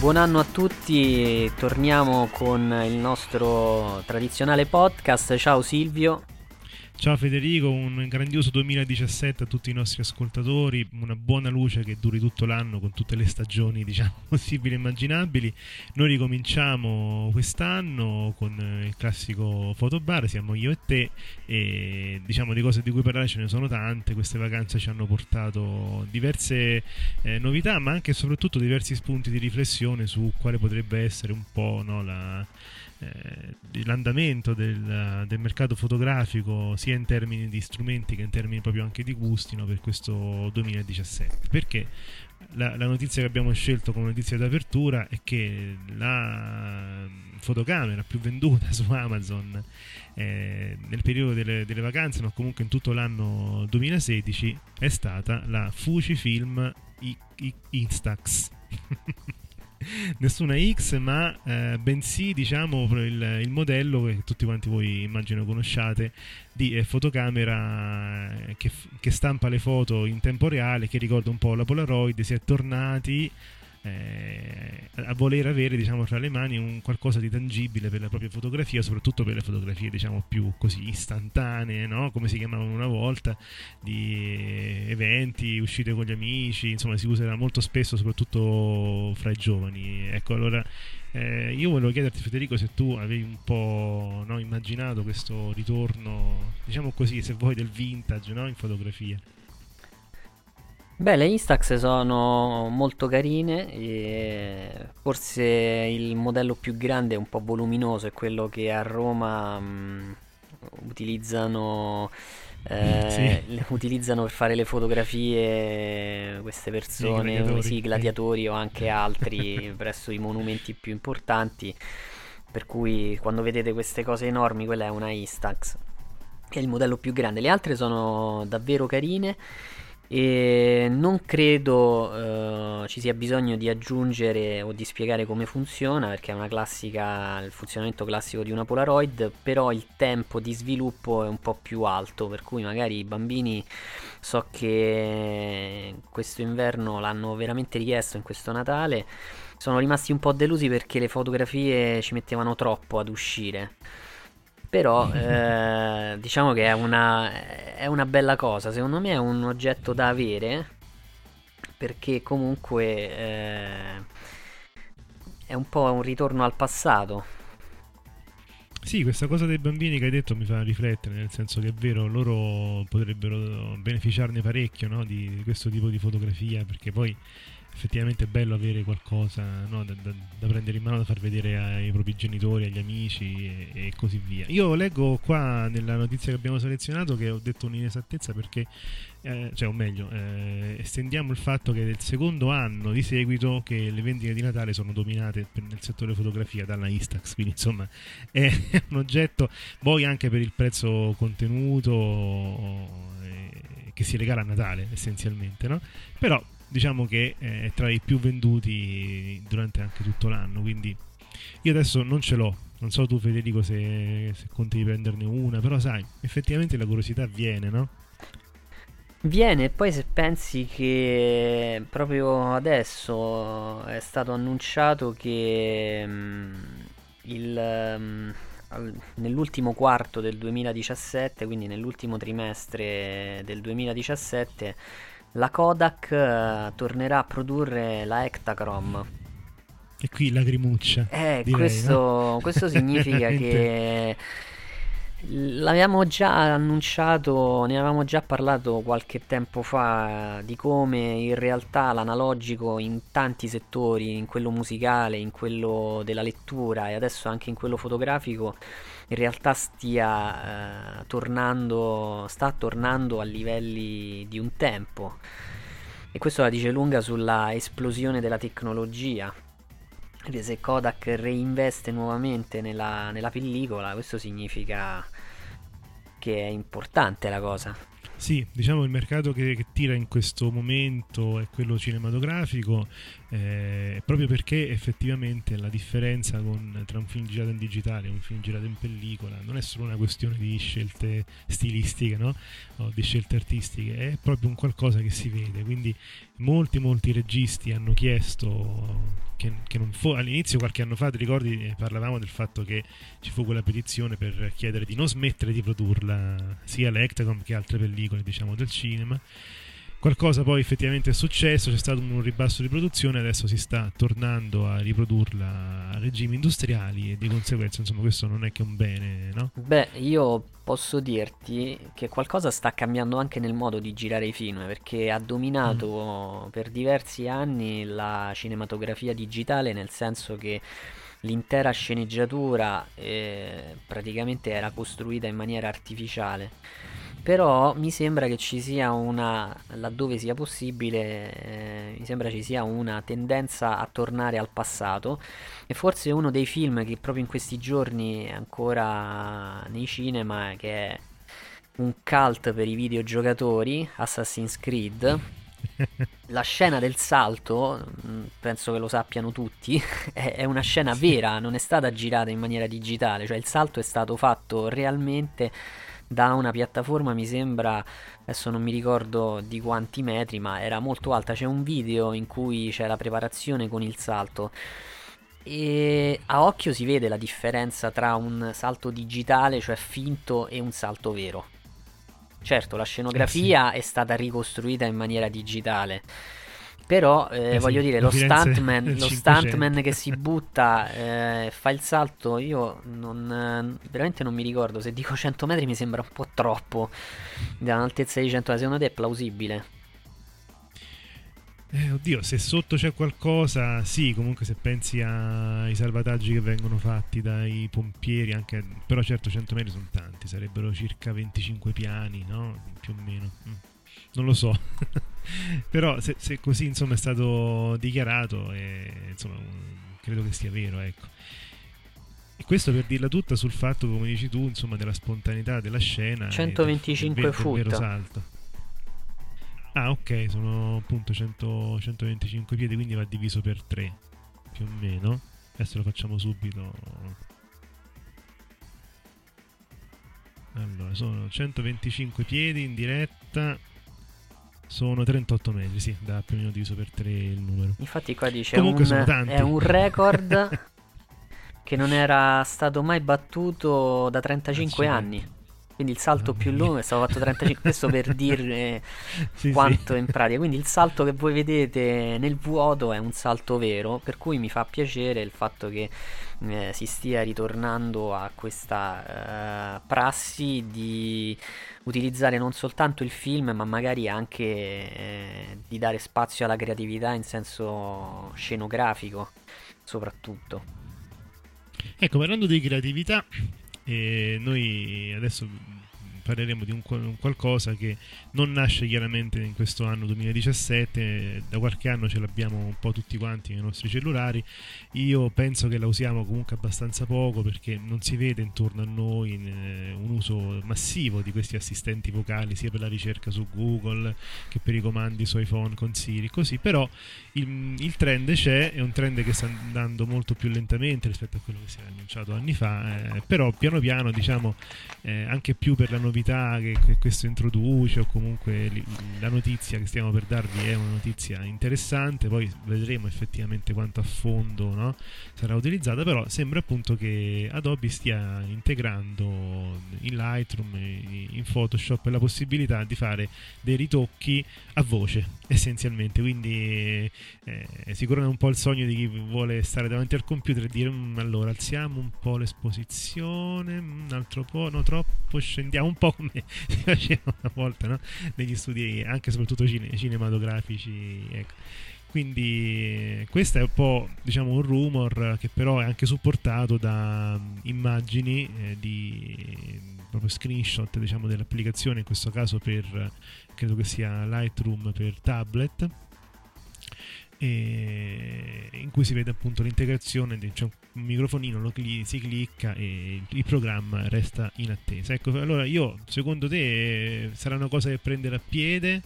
Buon anno a tutti, torniamo con il nostro tradizionale podcast. Ciao Silvio. Ciao Federico, un grandioso 2017 a tutti i nostri ascoltatori, una buona luce che duri tutto l'anno con tutte le stagioni diciamo possibili e immaginabili. Noi ricominciamo quest'anno con il classico fotobar, siamo io e te e diciamo di cose di cui parlare ce ne sono tante, queste vacanze ci hanno portato diverse eh, novità ma anche e soprattutto diversi spunti di riflessione su quale potrebbe essere un po' no, la, eh, l'andamento del, del mercato fotografico sia in termini di strumenti che in termini proprio anche di gusti no, per questo 2017 perché la, la notizia che abbiamo scelto come notizia d'apertura è che la fotocamera più venduta su Amazon eh, nel periodo delle, delle vacanze ma comunque in tutto l'anno 2016 è stata la Fujifilm I- I- Instax nessuna X, ma eh, bensì diciamo il, il modello che tutti quanti voi immagino conosciate di eh, fotocamera eh, che, che stampa le foto in tempo reale, che ricorda un po' la Polaroid, si è tornati eh, a voler avere diciamo tra le mani un qualcosa di tangibile per la propria fotografia, soprattutto per le fotografie diciamo più così istantanee, no? come si chiamavano una volta, di eventi, uscite con gli amici, insomma si userà molto spesso soprattutto fra i giovani. Ecco, allora eh, io volevo chiederti Federico se tu avevi un po' no, immaginato questo ritorno, diciamo così, se vuoi, del vintage no, in fotografia. Beh, le Instax sono molto carine e forse il modello più grande è un po' voluminoso, è quello che a Roma mh, utilizzano, eh, Sì. utilizzano per fare le fotografie queste persone, gladiatori, sì, gladiatori o anche altri presso i monumenti più importanti. Per cui quando vedete queste cose enormi, quella è una Instax. È il modello più grande. Le altre sono davvero carine. E non credo eh, ci sia bisogno di aggiungere o di spiegare come funziona perché è classica, il funzionamento classico di una Polaroid, però il tempo di sviluppo è un po' più alto, per cui magari i bambini so che questo inverno l'hanno veramente richiesto in questo Natale, sono rimasti un po' delusi perché le fotografie ci mettevano troppo ad uscire. Però eh, diciamo che è una, è una bella cosa, secondo me è un oggetto da avere perché comunque eh, è un po' un ritorno al passato. Sì, questa cosa dei bambini che hai detto mi fa riflettere, nel senso che è vero, loro potrebbero beneficiarne parecchio no, di, di questo tipo di fotografia, perché poi effettivamente bello avere qualcosa no, da, da- da prendere in mano, da far vedere ai propri genitori, agli amici e, e così via. Io leggo qua nella notizia che abbiamo selezionato che ho detto un'inesattezza perché, eh, cioè o meglio, eh, estendiamo il fatto che è il secondo anno di seguito che le vendite di Natale sono dominate nel settore fotografia dalla Instax, quindi insomma è un oggetto poi anche per il prezzo contenuto eh, che si regala a Natale essenzialmente, no? Però diciamo che eh, è tra i più venduti durante anche tutto l'anno, quindi io adesso non ce l'ho. Non so tu Federico se, se conti di prenderne una, però sai, effettivamente la curiosità viene, no? Viene e poi se pensi che proprio adesso è stato annunciato che mm, il, mm, nell'ultimo quarto del 2017, quindi nell'ultimo trimestre del 2017, la Kodak uh, tornerà a produrre la Ektachrome. E qui lacrimuccia. Eh, direi, questo, no? questo significa che L'avevamo già annunciato, ne avevamo già parlato qualche tempo fa di come in realtà l'analogico in tanti settori, in quello musicale, in quello della lettura e adesso anche in quello fotografico, in realtà stia eh, tornando, sta tornando a livelli di un tempo. E questo la dice lunga sulla esplosione della tecnologia. Se Kodak reinveste nuovamente nella, nella pellicola, questo significa che è importante la cosa. Sì, diciamo il mercato che, che, tira in questo momento è quello cinematografico, eh, proprio perché effettivamente la differenza con, tra un film girato in digitale e un film girato in pellicola non è solo una questione di scelte stilistiche no? o di scelte artistiche, è proprio un qualcosa che si vede. Quindi molti, molti registi hanno chiesto che, che fu all'inizio qualche anno fa ti ricordi eh, parlavamo del fatto che ci fu quella petizione per chiedere di non smettere di produrla sia l'Ectacom che altre pellicole diciamo del cinema Qualcosa poi effettivamente è successo, c'è stato un ribasso di produzione, adesso si sta tornando a riprodurla a regimi industriali e di conseguenza insomma questo non è che un bene, no? Beh, io posso dirti che qualcosa sta cambiando anche nel modo di girare i film, perché ha dominato mm. per diversi anni la cinematografia digitale, nel senso che l'intera sceneggiatura eh, praticamente era costruita in maniera artificiale però mi sembra che ci sia una, laddove sia possibile, eh, mi sembra ci sia una tendenza a tornare al passato. E forse uno dei film che proprio in questi giorni è ancora nei cinema, che è un cult per i videogiocatori, Assassin's Creed, la scena del salto, mm, penso che lo sappiano tutti, è, una scena vera, non è stata girata in maniera digitale, cioè il salto è stato fatto realmente da una piattaforma mi sembra adesso non mi ricordo di quanti metri ma era molto alta. C'è un video in cui c'è la preparazione con il salto. E a occhio si vede la differenza tra un salto digitale cioè finto e un salto vero. Certo la scenografia eh sì. è stata ricostruita in maniera digitale però eh, eh voglio sì, dire, lo stuntman, lo stuntman, che si butta eh, fa il salto, io non, veramente non mi ricordo. Se dico 100 metri mi sembra un po' troppo. Da un'altezza di 100 metri, secondo te è plausibile? Eh, oddio, se sotto c'è qualcosa, sì, comunque se pensi ai salvataggi che vengono fatti dai pompieri, anche, però certo 100 metri sono tanti, sarebbero circa 25 piani, no? Più o meno. Mm non lo so. Però se, se, così insomma è stato dichiarato, e, insomma, credo che sia vero, ecco. E questo per dirla tutta sul fatto, come dici tu, insomma, della spontaneità della scena. 125 del, del, del vero salto. Ah, ok, sono appunto 100, 125 piedi, quindi va diviso per 3, più o meno. Adesso lo facciamo subito. Allora, sono 125 piedi in diretta sono 38 metri, sì, da più o meno diviso per 3 il numero. Infatti qua dice Comunque un, sono tanti. è un record che non era stato mai battuto da 35 anni. Quindi il salto più lungo è stato fatto 35, questo per dire sì, quanto sì. in pratica. Quindi il salto che voi vedete nel vuoto è un salto vero, per cui mi fa piacere il fatto che eh, si stia ritornando a questa eh, prassi di utilizzare non soltanto il film, ma magari anche eh, di dare spazio alla creatività in senso scenografico, soprattutto. Ecco, parlando di creatività, e noi adesso parleremo di un, un, qualcosa che non nasce chiaramente in questo anno 2017, da qualche anno ce l'abbiamo un po' tutti quanti nei nostri cellulari. Io penso che la usiamo comunque abbastanza poco perché non si vede intorno a noi eh, un uso massivo di questi assistenti vocali sia per la ricerca su Google che per i comandi su iPhone con Siri, così. Però il, il trend c'è, è un trend che sta andando molto più lentamente rispetto a quello che si era annunciato anni fa, eh, però piano piano diciamo eh, anche più per la novità novità che, che questo introduce o comunque li, la notizia che stiamo per darvi è una notizia interessante, poi vedremo effettivamente quanto a fondo no, sarà utilizzata, però sembra appunto che Adobe stia integrando in Lightroom, in Photoshop la possibilità di fare dei ritocchi a voce essenzialmente, quindi eh, sicuramente un po' il sogno di chi vuole stare davanti al computer e dire mm, allora alziamo un po' l'esposizione, un altro po', no troppo, scendiamo un po' come si faceva una volta no? negli studi anche soprattutto cine- cinematografici. Ecco. Quindi questo è un po' diciamo un rumor che però è anche supportato da mm, immagini eh, di proprio screenshot diciamo dell'applicazione in questo caso per credo che sia Lightroom per tablet in cui si vede appunto l'integrazione, c'è un microfonino, cli- si clicca e il programma resta in attesa. Ecco, allora io, secondo te, sarà una cosa che prendere a piede?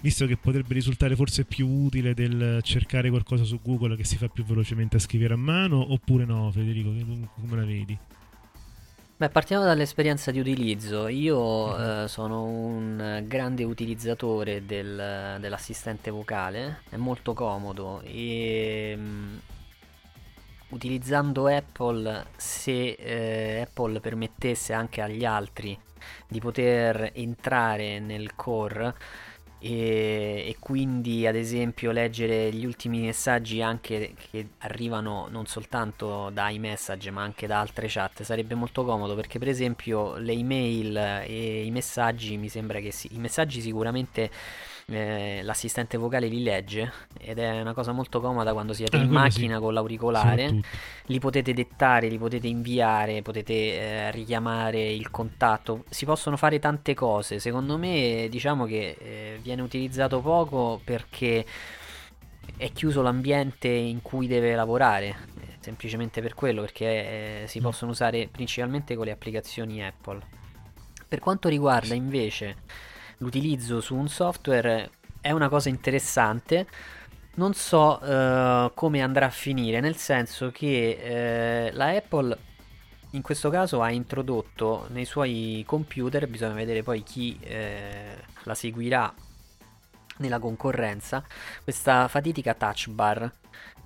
Visto che potrebbe risultare forse più utile del cercare qualcosa su Google che si fa più velocemente a scrivere a mano, oppure no, Federico, come la vedi? Beh, partiamo dall'esperienza di utilizzo. Io mhm. eh, sono un grande utilizzatore del- dell'assistente vocale, è molto comodo e mm, utilizzando Apple, se eh, Apple permettesse anche agli altri di poter entrare nel core e, e, quindi ad esempio leggere gli ultimi messaggi anche che arrivano non soltanto da iMessage ma anche da altre chat sarebbe molto comodo perché per esempio le email e i messaggi mi sembra che sì, i messaggi sicuramente eh, l'assistente vocale li legge ed è una cosa molto comoda quando siete ah, in macchina sì. con l'auricolare. Li potete dettare, li potete inviare, potete eh, richiamare il contatto. Si possono fare tante cose. Secondo me, diciamo che eh, viene utilizzato poco perché è chiuso l'ambiente in cui deve lavorare. Semplicemente per quello, perché eh, si mm. possono usare principalmente con le applicazioni Apple. Per quanto riguarda invece l'utilizzo su un software è una cosa interessante. Non so uh, come andrà a finire, nel senso che uh, la Apple in questo caso ha introdotto nei suoi computer, bisogna vedere poi chi uh, la seguirà nella concorrenza, questa fatidica touch bar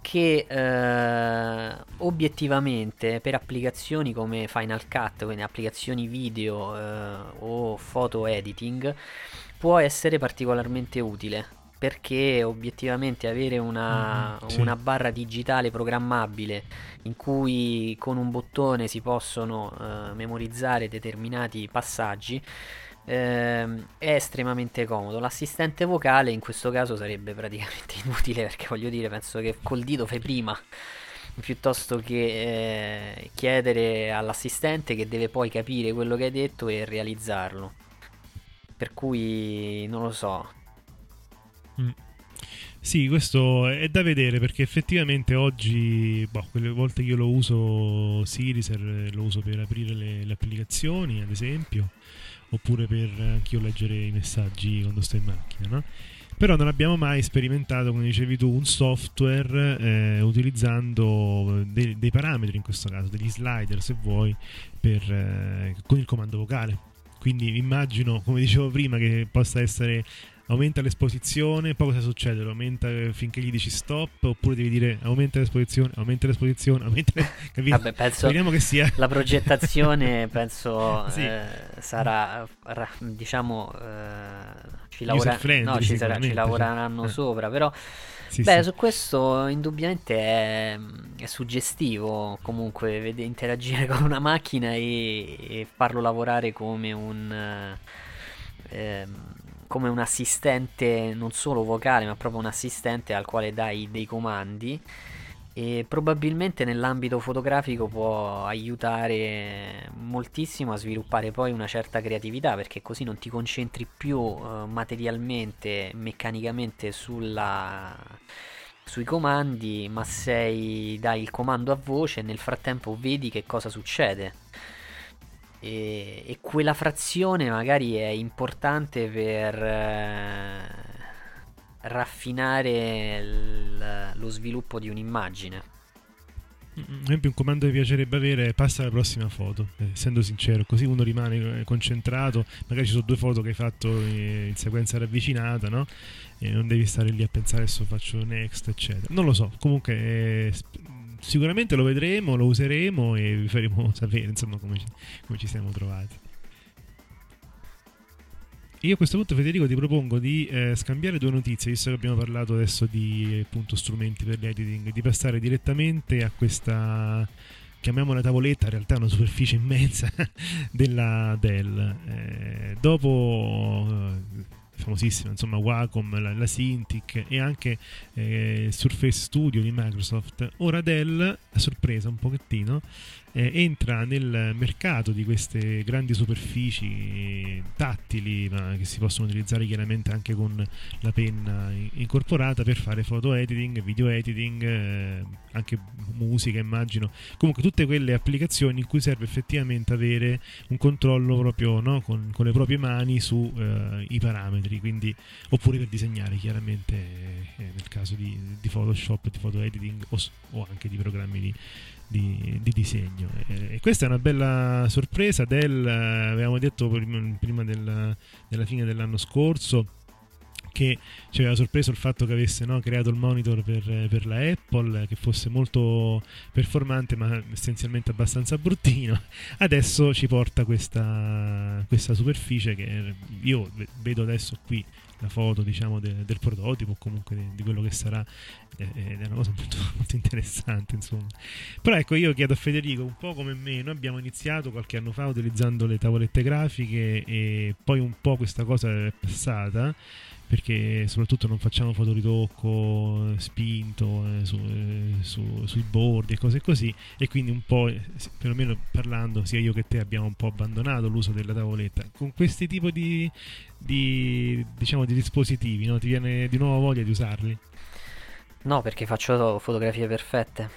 che eh, obiettivamente per applicazioni come Final Cut, quindi applicazioni video eh, o photo editing, può essere particolarmente utile perché obiettivamente avere una, mm, sì. una, barra digitale programmabile in cui con un bottone si possono eh, memorizzare determinati passaggi ehm, è estremamente comodo. L'assistente vocale in questo caso sarebbe praticamente inutile perché voglio dire, penso che col dito fai prima piuttosto che eh, chiedere all'assistente che deve poi capire quello che hai detto e realizzarlo. Per cui non lo so. Mm. Sì, questo è da vedere perché effettivamente oggi, boh, quelle volte che io lo uso Siriser, lo uso per aprire le, le applicazioni, ad esempio oppure per anch'io leggere i messaggi quando sto in macchina, no? Però non abbiamo mai sperimentato, come dicevi tu, un software eh, utilizzando dei, dei, parametri, in questo caso, degli slider se vuoi, per, eh, con il comando vocale. Quindi immagino, come dicevo prima, che possa essere aumenta l'esposizione, poi cosa succede? Lo aumenta finché gli dici stop, oppure devi dire aumenta l'esposizione, aumenta l'esposizione, aumenta l'esposizione, capito? Vabbè, penso Speriamo che sia la progettazione penso sì. eh, sarà diciamo eh, ci, lavora... no, ci, sarà, ci lavoreranno eh. sopra, però sì, Beh, sì. su questo indubbiamente è, è suggestivo comunque vede, interagire con una macchina e, e farlo lavorare come un... Eh, come un assistente non solo vocale ma proprio un assistente al quale dai dei comandi. E probabilmente nell'ambito fotografico può aiutare moltissimo a sviluppare poi una certa creatività perché così non ti concentri più uh, materialmente, meccanicamente sulla, sui comandi ma sei dai il comando a voce e nel frattempo vedi che cosa succede e, e quella frazione magari è importante per eh, raffinare l, lo sviluppo di un'immagine. ad esempio un comando che piacerebbe avere è passa alla prossima foto, eh, essendo sincero, così uno rimane eh, concentrato, magari ci sono due foto che hai fatto eh, in sequenza ravvicinata, no? E non devi stare lì a pensare adesso faccio next, eccetera. Non lo so, comunque eh, sicuramente lo vedremo, lo useremo e vi faremo sapere insomma come ci, come ci siamo trovati. Io a questo punto, Federico, ti propongo di eh, scambiare due notizie, visto che abbiamo parlato adesso di appunto, strumenti per l'editing, di passare direttamente a questa, chiamiamola tavoletta, in realtà è una superficie immensa della Dell. Eh, dopo famosissima, insomma Wacom, la, la Cintiq e anche eh, Surface Studio di Microsoft, ora Dell, a sorpresa un pochettino, eh, entra nel mercato di queste grandi superfici tattili, ma che si possono utilizzare chiaramente anche con la penna incorporata per fare foto editing, video editing, eh, anche musica immagino. Comunque tutte quelle applicazioni in cui serve effettivamente avere un controllo proprio no? con, con, le proprie mani sui eh, parametri, quindi, oppure per disegnare chiaramente eh, nel caso di, di, Photoshop, di foto editing o, o anche di programmi di di, di disegno. E, e, questa è una bella sorpresa del, avevamo detto prima del, della fine dell'anno scorso, che ci aveva sorpreso il fatto che avesse no, creato il monitor per, per, la Apple, che fosse molto performante ma essenzialmente abbastanza bruttino. Adesso ci porta questa, questa superficie che io vedo adesso qui la foto diciamo de, del prototipo comunque di, di, quello che sarà ed è una cosa molto, molto, interessante insomma. Però ecco io chiedo a Federico un po' come me noi abbiamo iniziato qualche anno fa utilizzando le tavolette grafiche e poi un po' questa cosa è passata perché soprattutto non facciamo fotoritocco eh, spinto eh, su, eh, su, sui bordi e cose così e quindi un po', eh, perlomeno parlando sia io che te abbiamo un po' abbandonato l'uso della tavoletta con questi tipi di, di, diciamo, di dispositivi no? ti viene di nuovo voglia di usarli? No perché faccio fotografie perfette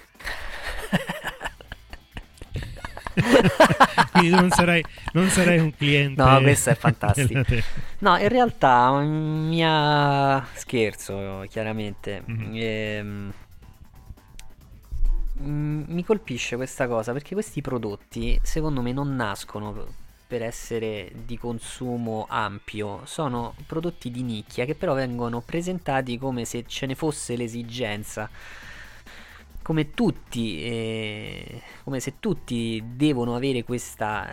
Quindi non sarai, non sarai, un cliente. No, questo è fantastico. No, in realtà, mia scherzo, chiaramente. Mm-hmm. Ehm, mi colpisce questa cosa perché questi prodotti, secondo me, non nascono per essere di consumo ampio, sono prodotti di nicchia che però vengono presentati come se ce ne fosse l'esigenza come tutti, eh, come se tutti devono avere questa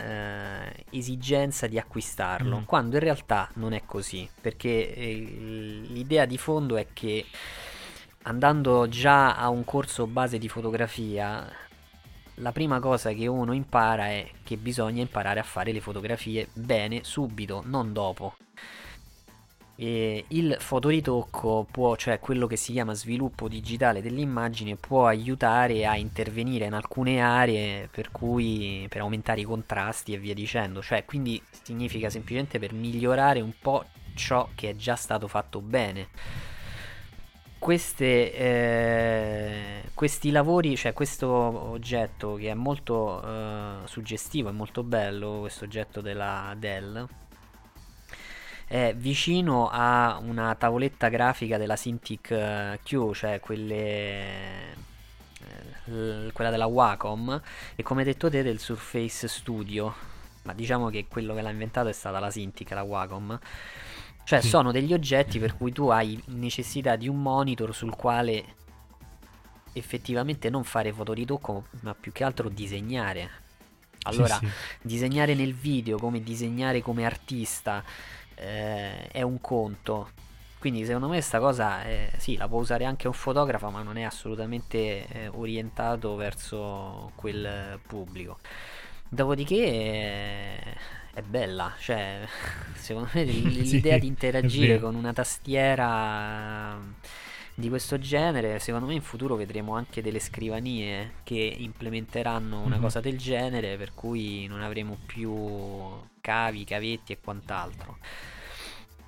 eh, esigenza di acquistarlo, mm. quando in realtà non è così, perché eh, l'idea di fondo è che andando già a un corso base di fotografia, la prima cosa che uno impara è che bisogna imparare a fare le fotografie bene subito, non dopo. E il fotoritocco può, cioè quello che si chiama sviluppo digitale dell'immagine, può aiutare a intervenire in alcune aree per cui per aumentare i contrasti e via dicendo. Cioè, quindi significa semplicemente per migliorare un po' ciò che è già stato fatto bene. Queste, eh, questi lavori, cioè questo oggetto che è molto eh, suggestivo e molto bello, questo oggetto della Dell, è vicino a una tavoletta grafica della Cintiq eh, Q, cioè quelle eh, quella della Wacom e come detto te del Surface Studio ma diciamo che quello che l'ha inventato è stata la Cintiq, la Wacom cioè sì. sono degli oggetti per cui tu hai necessità di un monitor sul quale effettivamente non fare fotoritocco ma più che altro disegnare allora sì, sì. disegnare nel video come disegnare come artista eh, è un conto. Quindi secondo me questa cosa eh, sì, la può usare anche un fotografo, ma non è assolutamente eh, orientato verso quel pubblico. Dopodiché eh, è bella, cioè secondo me l'idea sì, di interagire con una tastiera di questo genere, secondo me in futuro vedremo anche delle scrivanie che implementeranno una mm-hmm. cosa del genere, per cui non avremo più cavi, cavetti e quant'altro.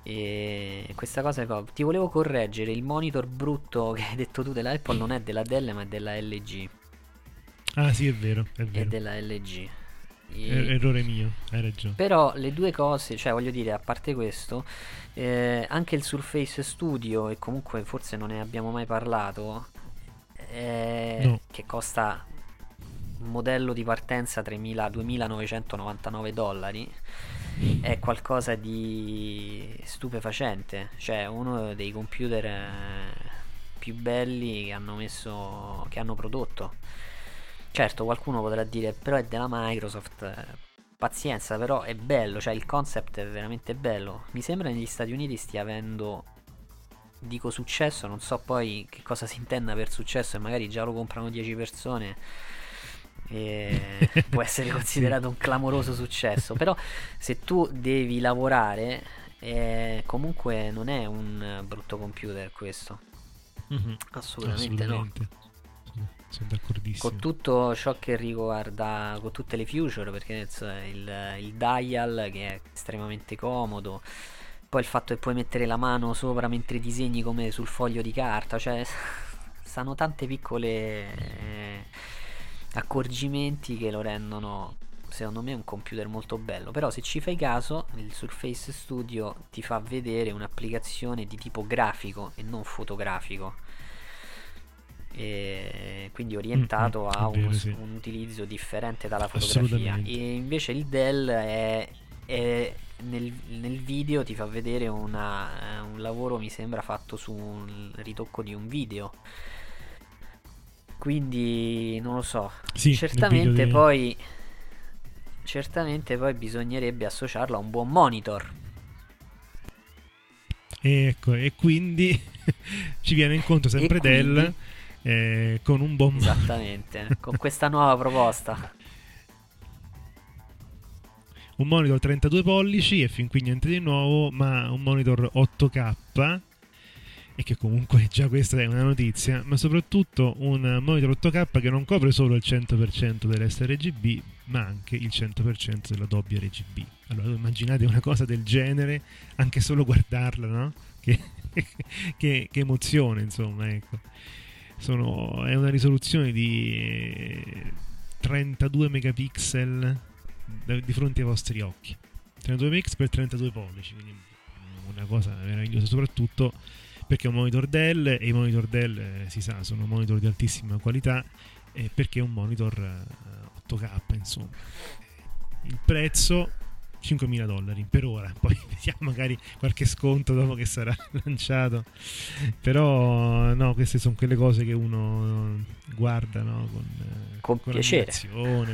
E questa cosa è ti volevo correggere, il monitor brutto che hai detto tu della Apple non è della Dell ma è della LG. Ah sì, è vero, è vero. È della LG. E... Er- errore mio, hai ragione. Però le due cose, cioè voglio dire, a parte questo, eh, anche il Surface Studio, e comunque forse non ne abbiamo mai parlato, eh, no. che costa modello di partenza 3.000, 2.999 dollari è qualcosa di stupefacente, cioè uno dei computer eh, più belli che hanno messo, che hanno prodotto. Certo, qualcuno potrà dire, però è della Microsoft, pazienza, però è bello, cioè il concept è veramente bello. Mi sembra negli Stati Uniti stia avendo dico successo, non so poi che cosa si intenda per successo e magari già lo comprano 10 persone può essere considerato un clamoroso successo, però se tu devi lavorare eh, comunque non è un brutto computer questo. Mm-hmm. Assolutamente, Assolutamente, no. Sono d'accordissimo. Con tutto ciò che riguarda, con tutte le future, perché il, il dial che è estremamente comodo, poi il fatto che puoi mettere la mano sopra mentre disegni come sul foglio di carta, cioè stanno tante piccole eh, accorgimenti che lo rendono secondo me un computer molto bello. Però se ci fai caso il Surface Studio ti fa vedere un'applicazione di tipo grafico e non fotografico. E quindi orientato mm-hmm, a vero, un, sì. un, utilizzo differente dalla fotografia. E invece il Dell è, è nel, nel, video ti fa vedere una, un lavoro mi sembra fatto su un ritocco di un video quindi non lo so. Sì, certamente poi certamente poi bisognerebbe associarlo a un buon monitor. Ecco e quindi ci viene incontro sempre Dell eh, con un buon Esattamente, con questa nuova proposta. Un monitor 32 pollici e fin qui niente di nuovo, ma un monitor 8K e che comunque già questa è una notizia, ma soprattutto un monitor 8K che non copre solo il 100% dell'sRGB, ma anche il 100% dell'Adobe RGB. Allora immaginate una cosa del genere, anche solo guardarla, no? Che, che, che emozione, insomma, ecco sono, è una risoluzione di 32 megapixel di fronte ai vostri occhi 32 megapixel per 32 pollici quindi una cosa meravigliosa soprattutto perché è un monitor Dell e i monitor Dell eh, si sa sono monitor di altissima qualità eh, perché è un monitor eh, 8K insomma. Il prezzo 5.000 dollari per ora, poi vediamo magari qualche sconto dopo che sarà lanciato, però no, queste sono quelle cose che uno guarda no? con, eh, con, con piacere,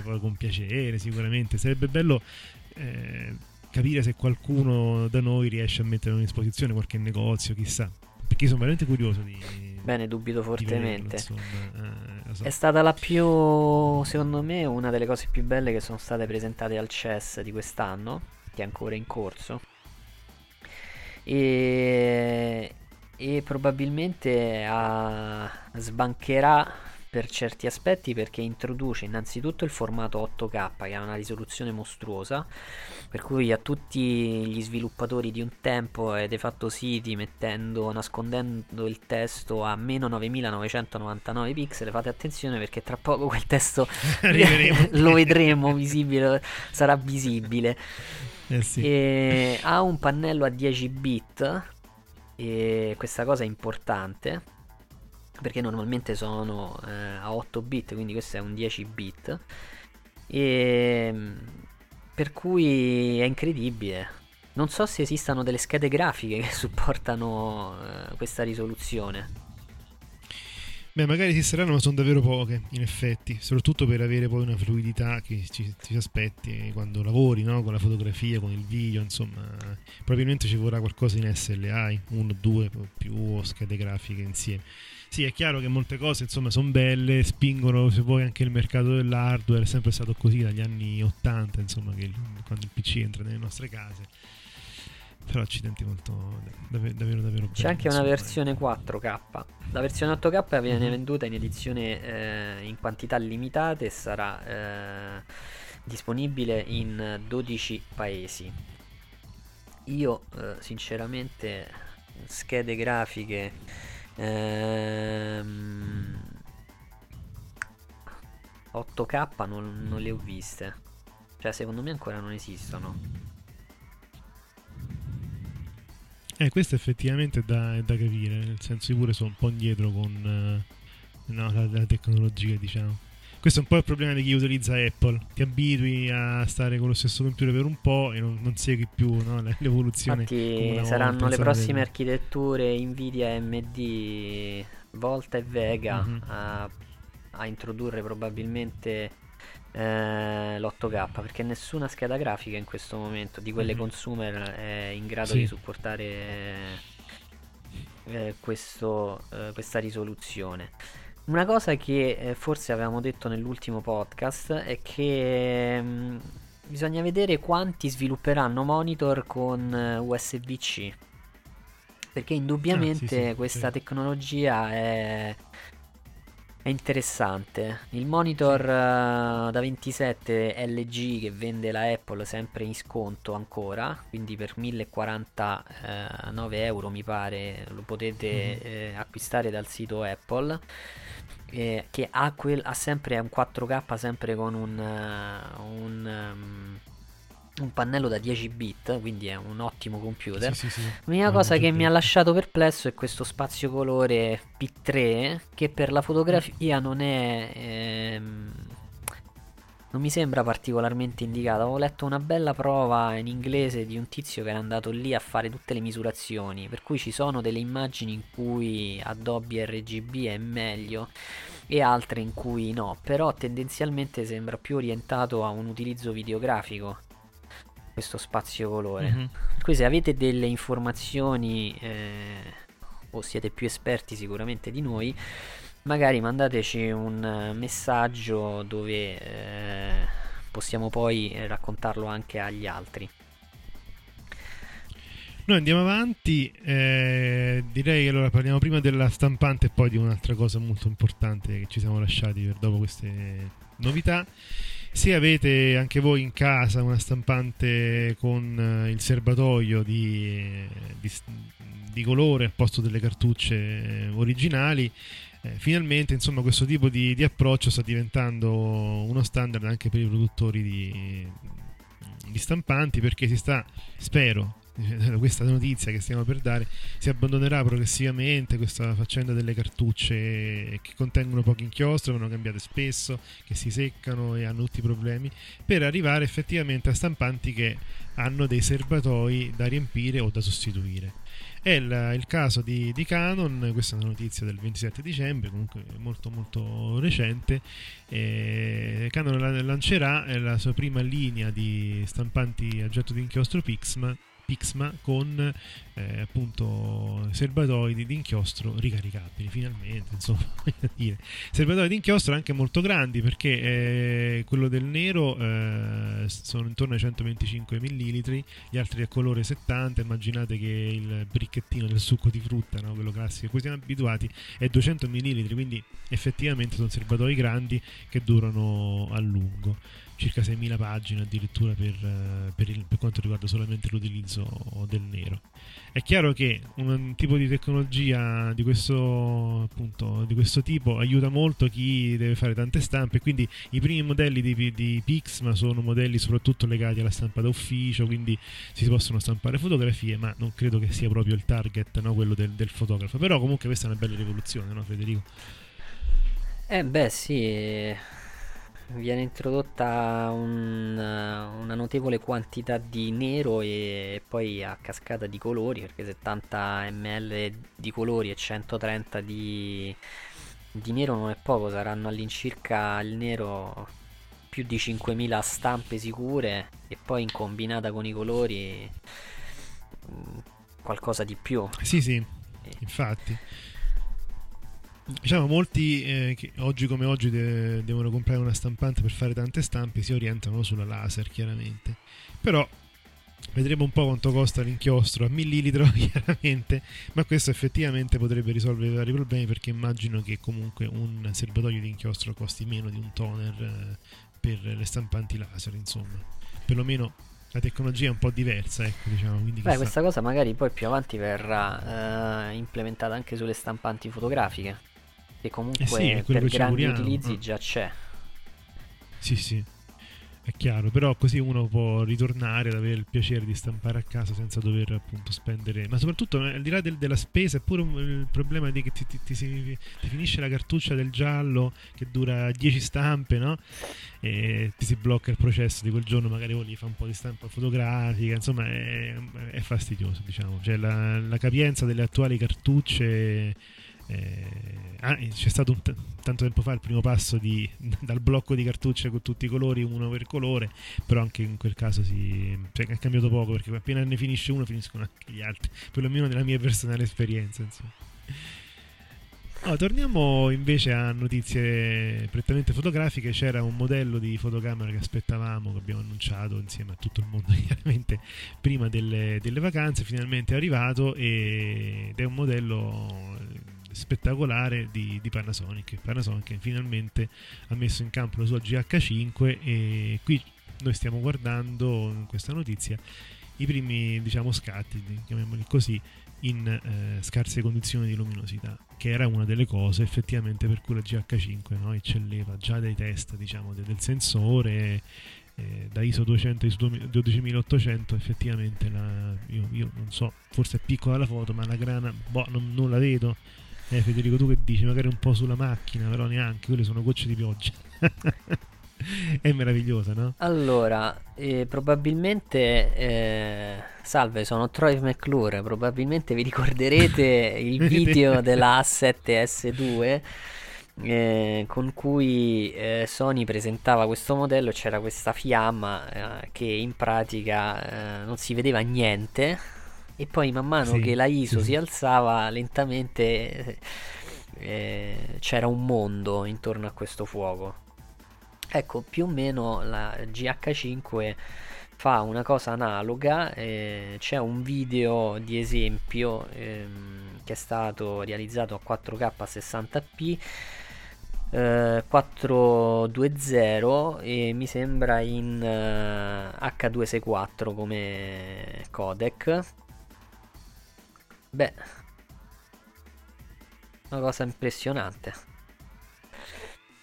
poi con piacere sicuramente, sarebbe bello eh, capire se qualcuno da noi riesce a mettere in esposizione qualche negozio, chissà, perché sono veramente curioso di... Bene, dubito fortemente. Vederlo, eh, so. È stata la più, secondo me, una delle cose più belle che sono state presentate al CES di quest'anno, che è ancora in corso. E, e probabilmente a, sbancherà per certi aspetti perché introduce innanzitutto il formato 8K che ha una risoluzione mostruosa per cui a tutti gli sviluppatori di un tempo avete fatto siti mettendo nascondendo il testo a meno 9999 pixel fate attenzione perché tra poco quel testo lo vedremo visibile sarà visibile eh sì. ha un pannello a 10 bit e questa cosa è importante perché normalmente sono eh, a 8 bit, quindi questo è un 10 bit. E mm, per cui è incredibile. Non so se esistano delle schede grafiche che supportano eh, questa risoluzione. Beh, magari esisteranno, ma sono davvero poche, in effetti, soprattutto per avere poi una fluidità che ci, ci aspetti quando lavori, no? con la fotografia, con il video, insomma, probabilmente ci vorrà qualcosa in SLI, uno, due, più schede grafiche insieme. Sì, è chiaro che molte cose insomma sono belle, spingono se vuoi anche il mercato dell'hardware, è sempre stato così dagli anni 80, insomma, che il, quando il PC entra nelle nostre case. Però accidenti molto davvero davvero, davvero C'è anche una versione 4K. La versione 8K viene mm-hmm. venduta in edizione eh, in quantità limitate e sarà eh, disponibile in 12 paesi. Io eh, sinceramente schede grafiche Ehm, 8K non, non le ho viste. Cioè, secondo me ancora non esistono. Eh, questo effettivamente è da, è da capire, nel senso io pure sono un po' indietro con uh, no, la, la, tecnologia, diciamo. Questo è un po' il problema di chi utilizza Apple. Ti abitui a stare con lo stesso computer per un po' e non, non segui più no, l'evoluzione. Infatti saranno le prossime architetture Nvidia AMD Volta e Vega mm-hmm. a, a, introdurre probabilmente eh, l'8K perché nessuna scheda grafica in questo momento di quelle mm-hmm. consumer è in grado sì. di supportare eh, questo, eh, questa risoluzione. Una cosa che eh, forse avevamo detto nell'ultimo podcast è che mm, bisogna vedere quanti svilupperanno monitor con eh, USB-C. Perché indubbiamente ah, sì, sì, questa sì. tecnologia è è interessante. Il monitor uh, da 27 LG che vende la Apple sempre in sconto ancora, quindi per 1049 euro mi pare lo potete mm. eh, acquistare dal sito Apple. Eh, che ha, quel, ha sempre un 4K sempre con un, uh, un um, un pannello da 10 bit, quindi è un ottimo computer. Sì, sì, sì. L'unica no, cosa che mi ha lasciato perplesso è questo spazio colore P3 che per la fotografia non è... Ehm, non mi sembra particolarmente indicato. Avevo letto una bella prova in inglese di un tizio che era andato lì a fare tutte le misurazioni. Per cui ci sono delle immagini in cui Adobe RGB è meglio e altre in cui no. Però tendenzialmente sembra più orientato a un utilizzo videografico questo spazio colore. Mm-hmm. Qui se avete delle informazioni eh, o siete più esperti sicuramente di noi, magari mandateci un messaggio dove eh, possiamo poi raccontarlo anche agli altri. Noi andiamo avanti, eh, direi che allora parliamo prima della stampante e poi di un'altra cosa molto importante che ci siamo lasciati per dopo queste novità. Se avete anche voi in casa una stampante con eh, il serbatoio di, di, di colore al posto delle cartucce eh, originali, eh, finalmente insomma, questo tipo di, di, approccio sta diventando uno standard anche per i produttori di, di stampanti perché si sta, spero, questa notizia che stiamo per dare, si abbandonerà progressivamente questa faccenda delle cartucce che contengono pochi inchiostri, vanno cambiate spesso, che si seccano e hanno tutti i problemi, per arrivare effettivamente a stampanti che hanno dei serbatoi da riempire o da sostituire. È il, il caso di, di, Canon, questa è una notizia del 27 dicembre, comunque molto molto recente. Eh, Canon lancerà la sua prima linea di stampanti a getto di inchiostro Pixma Pixma con eh, appunto serbatoi di inchiostro ricaricabili finalmente insomma dire serbatoi di inchiostro anche molto grandi perché eh, quello del nero eh, sono intorno ai 125 ml gli altri a colore 70 immaginate che il bricchettino del succo di frutta no? quello classico a cui siamo abituati è 200 ml quindi effettivamente sono serbatoi grandi che durano a lungo circa 6.000 pagine addirittura per, eh, per, il, per, quanto riguarda solamente l'utilizzo del nero. È chiaro che un tipo di tecnologia di questo, appunto, di questo tipo aiuta molto chi deve fare tante stampe, quindi i primi modelli di, di Pixma sono modelli soprattutto legati alla stampa d'ufficio, quindi si possono stampare fotografie, ma non credo che sia proprio il target no, quello del, del fotografo. Però comunque questa è una bella rivoluzione, no Federico? Eh beh sì, viene introdotta un, una notevole quantità di nero e poi a cascata di colori perché 70 ml di colori e 130 di, di nero non è poco saranno all'incirca il nero più di 5000 stampe sicure e poi in combinata con i colori mm, qualcosa di più. Sì sì infatti Diciamo, molti eh, che oggi come oggi de- devono comprare una stampante per fare tante stampe si orientano sulla laser, chiaramente. Però vedremo un po' quanto costa l'inchiostro a millilitro, chiaramente, ma questo effettivamente potrebbe risolvere vari problemi perché immagino che comunque un serbatoio di inchiostro costi meno di un toner eh, per le stampanti laser, insomma. Perlomeno la tecnologia è un po' diversa, ecco, diciamo. Beh, questa cosa magari poi più avanti verrà eh, implementata anche sulle stampanti fotografiche che comunque eh sì, per grandi utilizzi mm. già c'è. Sì, sì. È chiaro, però così uno può ritornare ad avere il piacere di stampare a casa senza dover appunto spendere. Ma soprattutto al di là del- della spesa, è pure un- il problema di che ti, ti- ti si- ti finisce la cartuccia del giallo che dura 10 stampe, no? E ti si blocca il processo di quel giorno, magari volevi fare un po' di stampa fotografica, insomma è, è fastidioso, diciamo. Cioè la, la capienza delle attuali cartucce. Eh, ah, c'è stato t- tanto tempo fa il primo passo di- dal blocco di cartucce con tutti i colori, uno per colore, però anche in quel caso si, cioè, è cambiato poco perché appena ne finisce uno finiscono anche gli altri, perlomeno nella mia personale esperienza. No, torniamo invece a notizie prettamente fotografiche. C'era un modello di fotocamera che aspettavamo, che abbiamo annunciato insieme a tutto il mondo, chiaramente prima delle, delle vacanze. Finalmente è arrivato ed è un modello spettacolare di, di Panasonic. Panasonic finalmente ha messo in campo la sua GH5 e qui noi stiamo guardando in questa notizia i primi diciamo scatti, chiamiamoli così, in eh, scarse condizioni di luminosità, che era una delle cose effettivamente per cui la GH5 no, eccelleva già dai test diciamo, de- del sensore. eh, da ISO 200 ISO 12800 effettivamente la, io, io non so forse è piccola la foto ma la grana boh, non, non la vedo eh, Federico tu che dici magari un po' sulla macchina però neanche quelle sono gocce di pioggia. È meravigliosa no? Allora, eh, probabilmente, eh, salve, sono Troy McClure, probabilmente vi ricorderete il video della A7S2 eh, con cui eh, Sony presentava questo modello, c'era questa fiamma eh, che in pratica eh, non si vedeva niente e poi man mano Sì, che la ISO sì, si alzava lentamente eh, c'era un mondo intorno a questo fuoco. Ecco, più o meno la GH5 fa una cosa analoga, eh, c'è un video di esempio ehm, che è stato realizzato a 4K a 60p, eh, 420 e mi sembra in eh, H264 come codec. Beh, una cosa impressionante.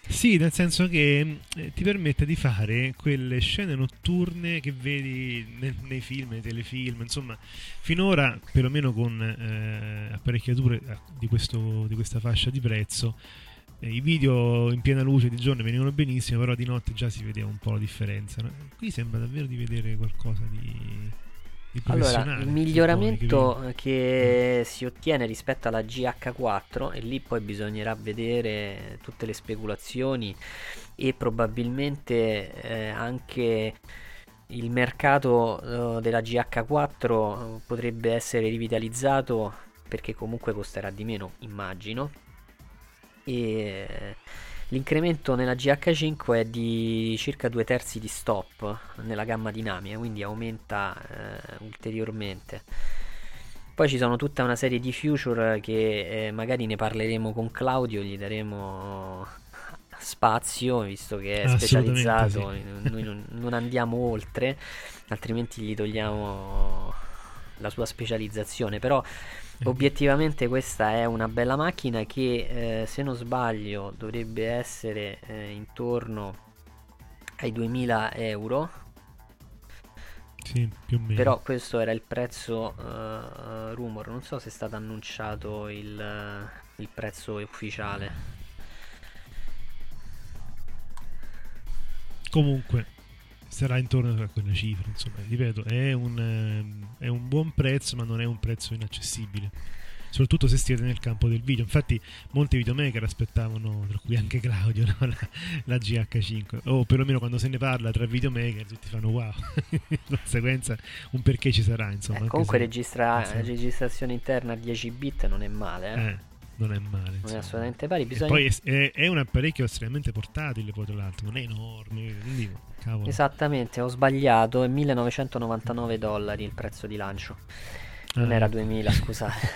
Sì, nel senso che eh, ti permette di fare quelle scene notturne che vedi nel- nei film, nei telefilm, insomma, finora, perlomeno con eh, apparecchiature eh, di, questo- di questa fascia di prezzo, eh, i video in piena luce di giorno venivano benissimo, però di notte già si vedeva un po' la differenza. no? Qui sembra davvero di vedere qualcosa di Allora, il che miglioramento vedi. che si ottiene rispetto alla GH4 e lì poi bisognerà vedere tutte le speculazioni e probabilmente eh, anche il mercato eh, della GH4 potrebbe essere rivitalizzato perché comunque costerà di meno, immagino. E eh, l'incremento nella GH5 è di circa due terzi di stop nella gamma dinamica, quindi aumenta eh, ulteriormente. Poi ci sono tutta una serie di feature che eh, magari ne parleremo con Claudio, gli daremo spazio visto che è specializzato, sì. noi non, non andiamo oltre, altrimenti gli togliamo la sua specializzazione, però obiettivamente questa è una bella macchina che eh, se non sbaglio dovrebbe essere eh, intorno ai 2000 euro. Sì, più o meno. però questo era il prezzo eh, rumor. Non so se è stato annunciato il, il prezzo ufficiale. Comunque sarà intorno a quelle cifre, insomma, ripeto, è un, ehm, è un buon prezzo, ma non è un prezzo inaccessibile. Soprattutto se siete nel campo del video. Infatti, molti videomaker aspettavano, tra cui anche Claudio, no? la, la GH5. O perlomeno quando se ne parla tra videomaker, tutti fanno wow. Di conseguenza, un perché ci sarà, insomma. Eh, comunque se- registra- insomma, registrazione interna a 10 bit non è male eh. eh, non è male. non è insomma. assolutamente pari bisogna poi è, è- è un apparecchio estremamente portatile, poi tra l'altro, non è enorme, quindi cavolo. Esattamente, ho sbagliato, è 1999 dollari il prezzo di lancio. Non Ah, era ecco. 2000, scusate.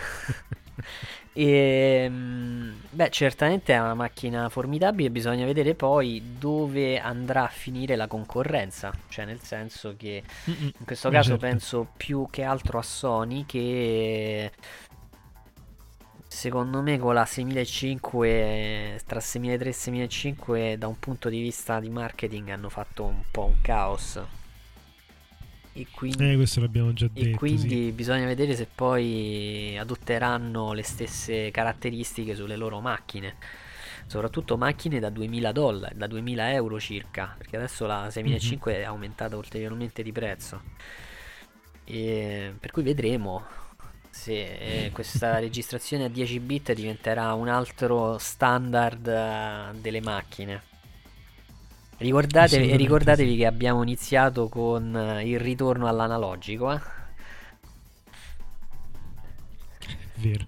e, beh, certamente è una macchina formidabile, bisogna vedere poi dove andrà a finire la concorrenza, cioè nel senso che in questo Ma caso certo. penso più che altro a Sony che secondo me con la 6005 tra 6003 e 6005 da un punto di vista di marketing hanno fatto un po' un caos e quindi, eh, questo l'abbiamo già detto. E quindi sì. bisogna vedere se poi adotteranno le stesse caratteristiche sulle loro macchine. Soprattutto macchine da 2000 dollari, da 2000 euro circa, perché adesso la 6005 mm-hmm. è aumentata ulteriormente di prezzo. E per cui vedremo se eh, questa registrazione a 10 bit diventerà un altro standard uh, delle macchine. Ricordatevi, ricordatevi sì. che abbiamo iniziato con uh, il ritorno all'analogico. Eh? Vero.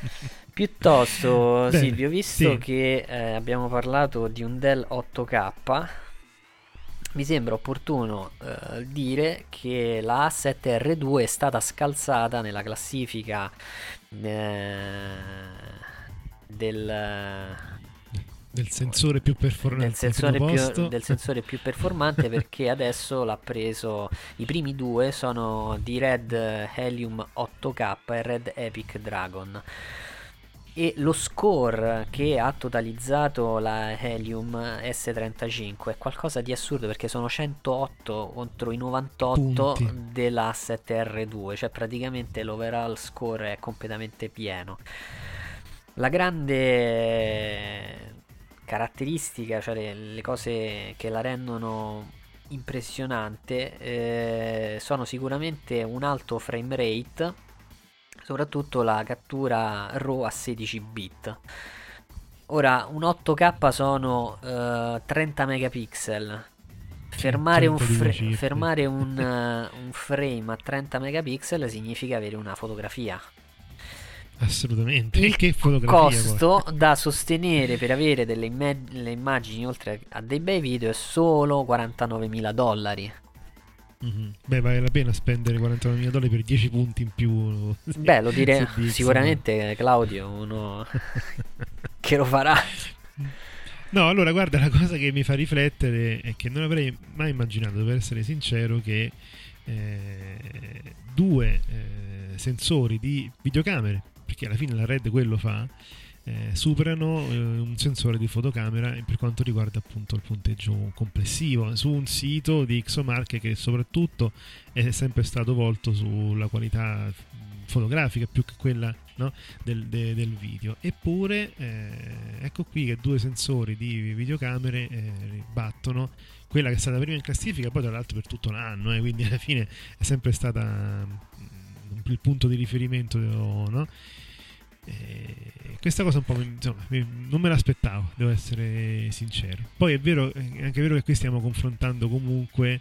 Piuttosto, Bene, Silvio, visto sì. che eh, abbiamo parlato di un Dell 8K, mi sembra opportuno eh, dire che la A7R2 è stata scalzata nella classifica eh, del, del sensore più performante del sensore più, del sensore più performante perché adesso l'ha preso i primi due sono di Red Helium 8K e Red Epic Dragon e lo score che ha totalizzato la Helium S35 è qualcosa di assurdo perché sono 108 contro i 98 Punti. della 7R2, cioè praticamente l'overall score è completamente pieno. La grande caratteristica, cioè le, le cose che la rendono impressionante eh, sono sicuramente un alto frame rate soprattutto la cattura RAW a 16 bit. Ora, un 8K sono uh, 30 megapixel. Fermare, un, fr- fermare un, uh, un frame a 30 megapixel significa avere una fotografia. Assolutamente. Il che costo poi. da sostenere per avere delle imme- immagini oltre a dei bei video è solo 49.000 dollari. Mm-hmm. Beh, vale la pena spendere 49 mila dollari per 10 punti in più. Beh, lo direi sicuramente Claudio, uno che lo farà. No, allora guarda, la cosa che mi fa riflettere è che non avrei mai immaginato, per essere sincero, che eh, due eh, sensori di videocamere, perché alla fine la Red quello fa, eh, superano eh, un sensore di fotocamera per quanto riguarda appunto il punteggio complessivo su un sito di Xomark che soprattutto è sempre stato volto sulla qualità fotografica più che quella no, del, de, del, video eppure eh, ecco qui che due sensori di videocamere eh, battono quella che è stata prima in classifica poi tra l'altro per tutto l'anno eh, quindi alla fine è sempre stata mm, il punto di riferimento no? Eh, questa cosa un po' insomma, non me l'aspettavo, devo essere sincero. Poi è vero, è anche vero che qui stiamo confrontando comunque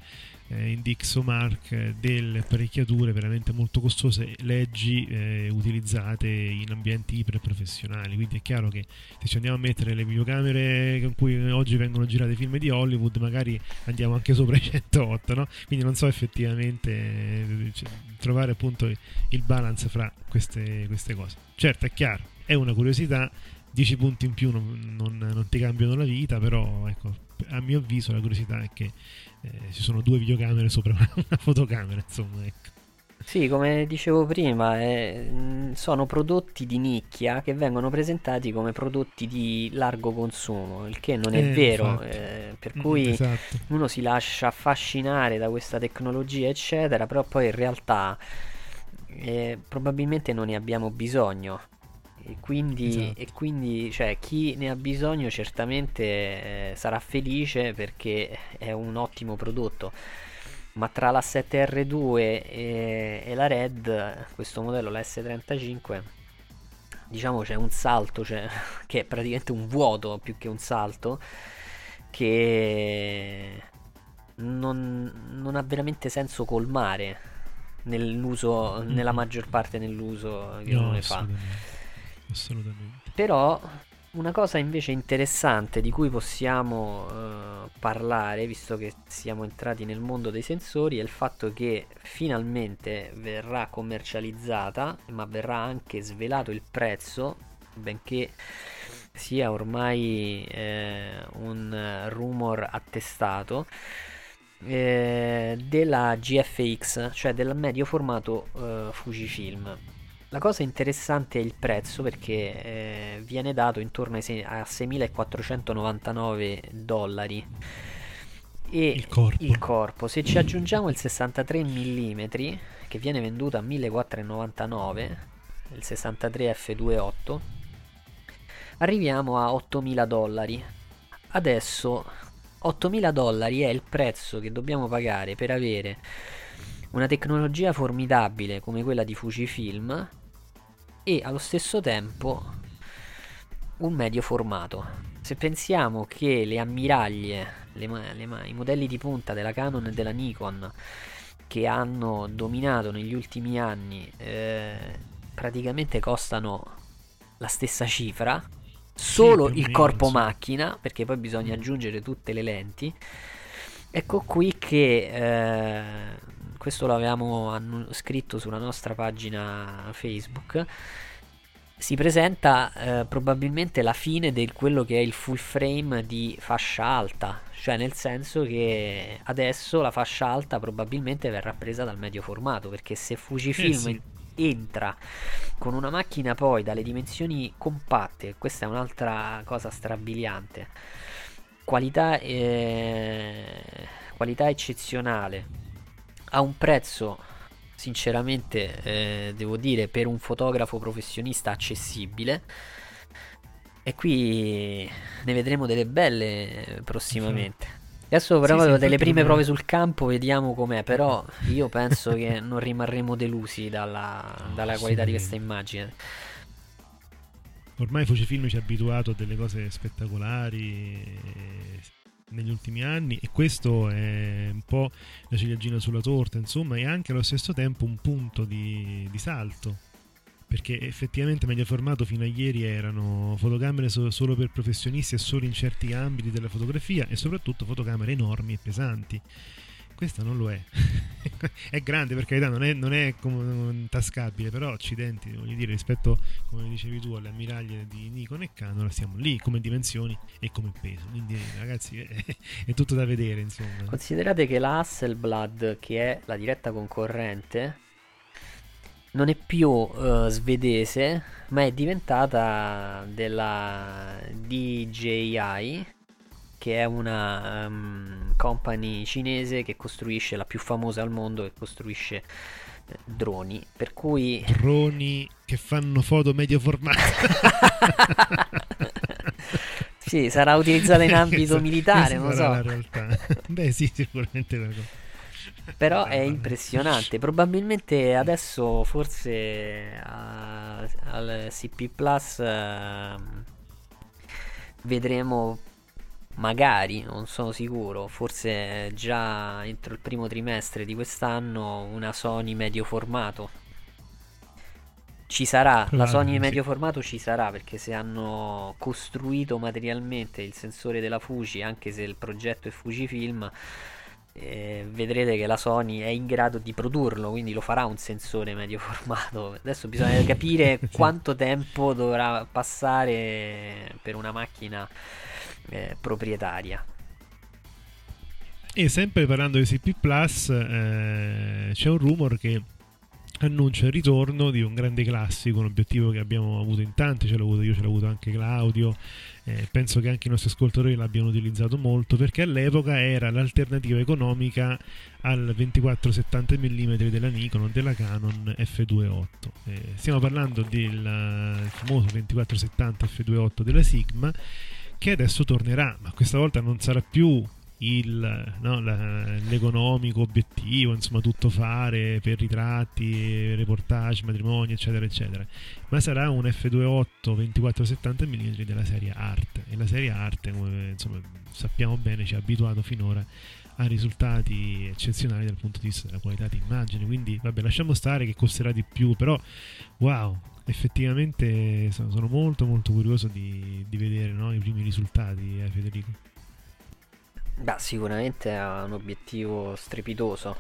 eh, in Dixomark eh, delle apparecchiature veramente molto costose, leggi eh, utilizzate in ambienti iperprofessionali. Quindi è chiaro che se ci andiamo a mettere le videocamere con cui oggi vengono girate film di Hollywood, magari andiamo anche sopra i 108, no? Quindi non so effettivamente eh, cioè, trovare appunto il balance fra queste, queste cose. Certo, è chiaro, è una curiosità. 10 punti in più non, non, non ti cambiano la vita, però ecco, a mio avviso la curiosità è che eh, ci sono due videocamere sopra una fotocamera, insomma, ecco. Sì, come dicevo prima, eh, sono prodotti di nicchia che vengono presentati come prodotti di largo consumo, il che non è eh, vero, eh, per mm, cui esatto. uno si lascia affascinare da questa tecnologia, eccetera, però poi in realtà eh, probabilmente non ne abbiamo bisogno. E quindi, esatto. e quindi cioè, chi ne ha bisogno certamente eh, sarà felice perché è un ottimo prodotto. Ma tra la 7R2 e, e la Red, questo modello, la S35, diciamo c'è un salto, cioè, che è praticamente un vuoto più che un salto, che non, non ha veramente senso colmare nell'uso, mm-hmm. nella maggior parte nell'uso che no, uno ne fa assolutamente. Però una cosa invece interessante di cui possiamo uh, parlare, visto che siamo entrati nel mondo dei sensori, è il fatto che finalmente verrà commercializzata, ma verrà anche svelato il prezzo, benché sia ormai eh, un rumor attestato, eh, della GFX, cioè del medio formato eh, Fujifilm La cosa interessante è il prezzo perché eh, viene dato intorno ai se- a 6.499 dollari. E Il corpo. il corpo, se ci aggiungiamo il 63 mm che viene venduto a 1.499, il 63 f2.8, arriviamo a 8.000 dollari. Adesso 8.000 dollari è il prezzo che dobbiamo pagare per avere una tecnologia formidabile come quella di Fujifilm e allo stesso tempo un medio formato. Se pensiamo che le ammiraglie, le ma- le ma- i modelli di punta della Canon e della Nikon che hanno dominato negli ultimi anni eh, praticamente costano la stessa cifra, solo o il corpo sì. macchina, perché poi bisogna aggiungere tutte le lenti. Ecco qui che eh, questo l'avevamo annu- scritto sulla nostra pagina Facebook. Si presenta eh, probabilmente la fine di quello che è il full frame di fascia alta, cioè nel senso che adesso la fascia alta probabilmente verrà presa dal medio formato, perché se Fujifilm Eh sì. entra con una macchina poi dalle dimensioni compatte, questa è un'altra cosa strabiliante, qualità, eh, qualità eccezionale, a un prezzo sinceramente eh, devo dire per un fotografo professionista accessibile e qui ne vedremo delle belle prossimamente. Adesso però Sì, sì, delle prime prove sul campo vediamo com'è, però io penso che non rimarremo delusi dalla, dalla qualità di questa immagine. Ormai Fujifilm ci ha abituato a delle cose spettacolari negli ultimi anni e questo è un po' la ciliegina sulla torta, insomma, e anche allo stesso tempo un punto di, di salto. Perché effettivamente medio formato fino a ieri erano fotocamere so- solo per professionisti e solo in certi ambiti della fotografia e soprattutto fotocamere enormi e pesanti. Questa non lo è. è grande per carità, non è, non è come tascabile, però accidenti, voglio dire, rispetto, come dicevi tu, alle ammiraglie di Nikon e Canon, siamo lì come dimensioni e come peso. Quindi ragazzi è, è tutto da vedere, insomma. Considerate che la Hasselblad, che è la diretta concorrente, non è più eh, svedese, ma è diventata della DJI, che è una ehm, company cinese che costruisce la più famosa al mondo, che costruisce eh, droni. Per cui Droni che fanno foto medio formato. sì, sarà utilizzata in ambito militare, non so. la realtà. Beh, sì, sicuramente la cosa. Però è impressionante. Probabilmente adesso forse a- al CP Plus ehm, vedremo magari, non sono sicuro, forse già entro il primo trimestre di quest'anno una Sony medio formato. Ci sarà, la Sony medio formato ci sarà perché se hanno costruito materialmente il sensore della Fuji, anche se il progetto è Fujifilm, eh, vedrete che la Sony è in grado di produrlo, quindi lo farà un sensore medio formato. Adesso bisogna capire quanto tempo dovrà passare per una macchina eh, proprietaria. E sempre parlando di CP Plus, eh, c'è un rumor che annuncia il ritorno di un grande classico, un obiettivo che abbiamo avuto in tanti, ce l'ho avuto io, ce l'ho avuto anche Claudio, eh, penso che anche i nostri ascoltatori l'abbiano utilizzato molto perché all'epoca era l'alternativa economica al 24-70 mm della Nikon della Canon F2.8. Eh, stiamo parlando del eh, famoso 24-70 F2.8 della Sigma che adesso tornerà, ma questa volta non sarà più il, no, la- l'economico obiettivo, insomma, tutto fare per ritratti, reportage, matrimoni, eccetera, eccetera. Ma sarà un F2.8 24-70 mm della serie Art. E la serie Art, come insomma, sappiamo bene, ci ha abituato finora a risultati eccezionali dal punto di vista della qualità di immagine. Quindi, vabbè, lasciamo stare che costerà di più, però, wow, effettivamente sono, molto, molto curioso di, di vedere no, i primi risultati, eh, Federico. Beh, sicuramente ha un obiettivo strepitoso.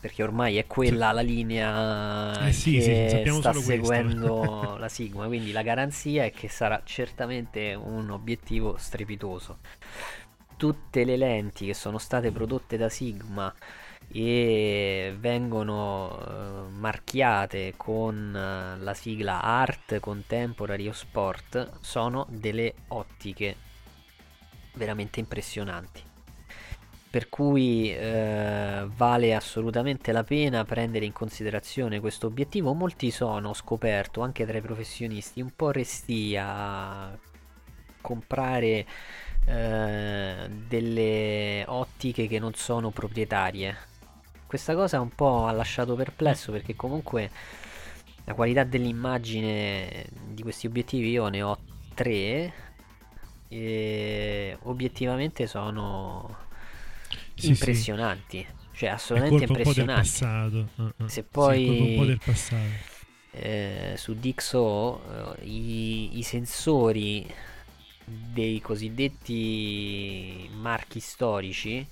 Perché ormai è quella la linea Eh sì, che sì, sta questo. seguendo la Sigma. Quindi la garanzia è che sarà certamente un obiettivo strepitoso. Tutte le lenti che sono state prodotte da Sigma e vengono eh, marchiate con eh, la sigla Art Contemporary o Sport sono delle ottiche veramente impressionanti per cui eh, vale assolutamente la pena prendere in considerazione questo obiettivo. Molti sono, ho scoperto, anche tra i professionisti, un po' resti a comprare eh, delle ottiche che non sono proprietarie. Questa cosa un po' ha lasciato perplesso perché comunque la qualità dell'immagine di questi obiettivi io ne ho tre e obiettivamente sono sì, impressionanti. Sì. Cioè, assolutamente impressionanti. Passato. Uh, uh. Se poi. Eh, su DxO eh, i, i sensori dei cosiddetti marchi storici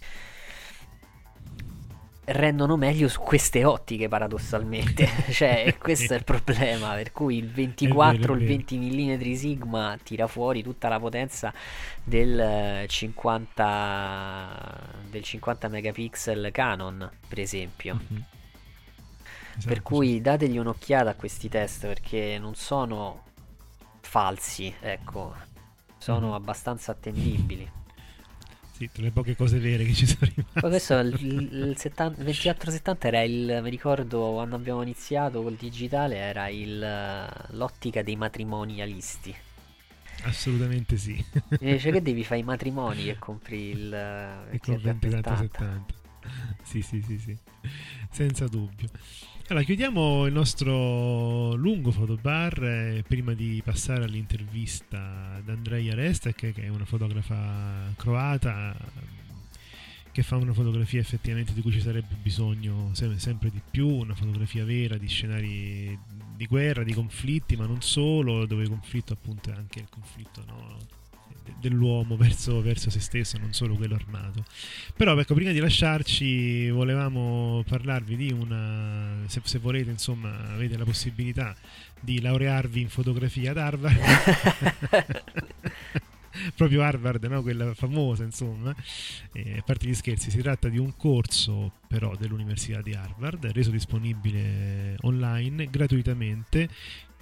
rendono meglio su queste ottiche paradossalmente. Cioè questo è il problema per cui il 24 o il 20 mm Sigma tira fuori tutta la potenza del 50 del 50 megapixel Canon per esempio. Mm-hmm. esatto, per cui dategli un'occhiata a questi test perché non sono falsi ecco. Sono mm-hmm. abbastanza attendibili sì, tra le poche cose vere che ci sono rimaste. questo il, il 70, 2470 era il, mi ricordo quando abbiamo iniziato col digitale, era il, l'ottica dei matrimonialisti. Assolutamente sì. Invece che devi fare i matrimoni e compri il, il 2470. Sì, sì, sì, sì, senza dubbio. Allora, chiudiamo il nostro lungo fotobar eh, prima di passare all'intervista ad Andrea Restek, che è una fotografa croata che fa una fotografia effettivamente di cui ci sarebbe bisogno sempre di più, una fotografia vera di scenari di guerra, di conflitti, ma non solo, dove il conflitto appunto è anche il conflitto no? Dell'uomo verso, verso, se stesso, non solo quello armato. Però ecco, prima di lasciarci volevamo parlarvi di una, se, se volete insomma avete la possibilità di laurearvi in fotografia ad Harvard. proprio Harvard, no? quella famosa, insomma. Eh, a parte gli scherzi, si tratta di un corso però dell'Università di Harvard, reso disponibile online gratuitamente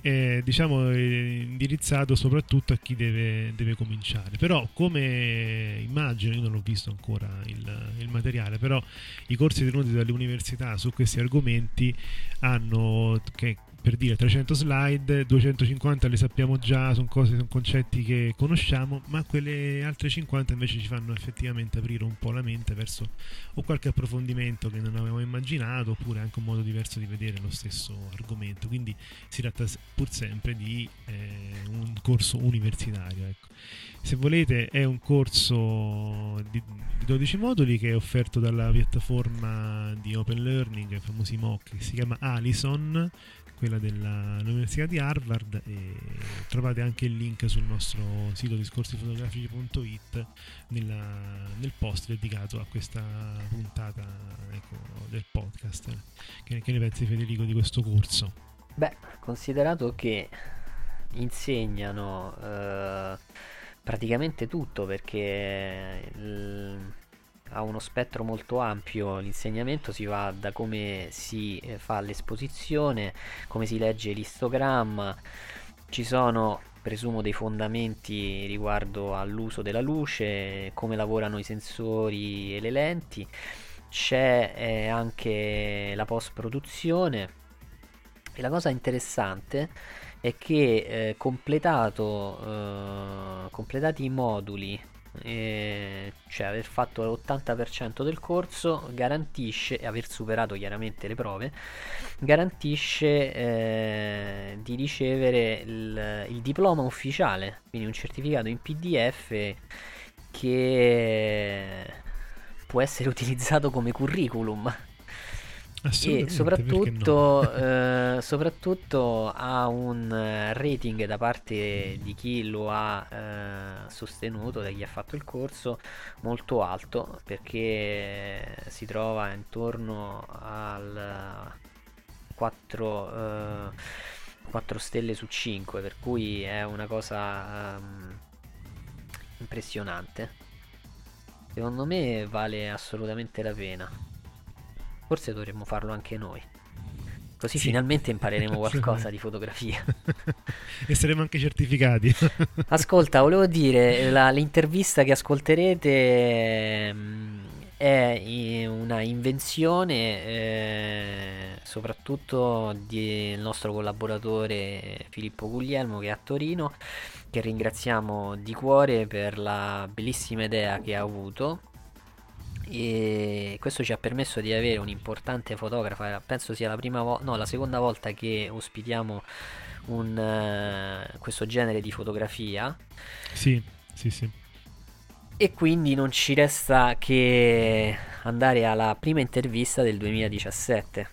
è diciamo indirizzato soprattutto a chi deve, deve, cominciare. Però come immagino io non ho visto ancora il, il, materiale però i corsi tenuti dalle università su questi argomenti hanno che per dire 300 slide, 250 le sappiamo già, sono cose, sono concetti che conosciamo, ma quelle altre 50 invece ci fanno effettivamente aprire un po' la mente verso o qualche approfondimento che non avevamo immaginato, oppure anche un modo diverso di vedere lo stesso argomento. Quindi si tratta pur sempre di eh, un corso universitario. Ecco. Se volete è un corso di, di 12 moduli che è offerto dalla piattaforma di Open Learning, i famosi MOOC, che si chiama Alison quella dell'Università di Harvard e trovate anche il link sul nostro sito discorsifotografici.it nella, nel post dedicato a questa puntata ecco, del podcast. Che, che ne pensi Federico di questo corso? Beh, considerato che insegnano eh, praticamente tutto perché... Il ha uno spettro molto ampio l'insegnamento, si va da come si eh, fa l'esposizione, come si legge l'istogramma, ci sono presumo dei fondamenti riguardo all'uso della luce, come lavorano i sensori e le lenti, c'è eh, anche la post produzione e la cosa interessante è che eh, completato, eh, completati i moduli cioè aver fatto l'80% del corso garantisce, e aver superato chiaramente le prove, garantisce eh, di ricevere il, il, diploma ufficiale, quindi un certificato in PDF che può essere utilizzato come curriculum e soprattutto, no? eh, soprattutto, ha un eh, rating da parte di chi lo ha eh, sostenuto, da chi ha fatto il corso, molto alto perché si trova intorno al 4, 4 eh, stelle su 5, per cui è una cosa um, impressionante. Secondo me vale assolutamente la pena. Forse dovremmo farlo anche noi. Così Sì. finalmente impareremo qualcosa di fotografia. e saremo anche certificati. Ascolta, volevo dire, la- l'intervista che ascolterete ehm, è una invenzione eh, soprattutto del nostro collaboratore Filippo Guglielmo che è a Torino, che ringraziamo di cuore per la bellissima idea che ha avuto. E questo ci ha permesso di avere un'importante fotografa, penso sia la prima volta, no, la seconda volta che ospitiamo un, eh, questo genere di fotografia sì, sì, sì. e quindi non ci resta che andare alla prima intervista del 2017.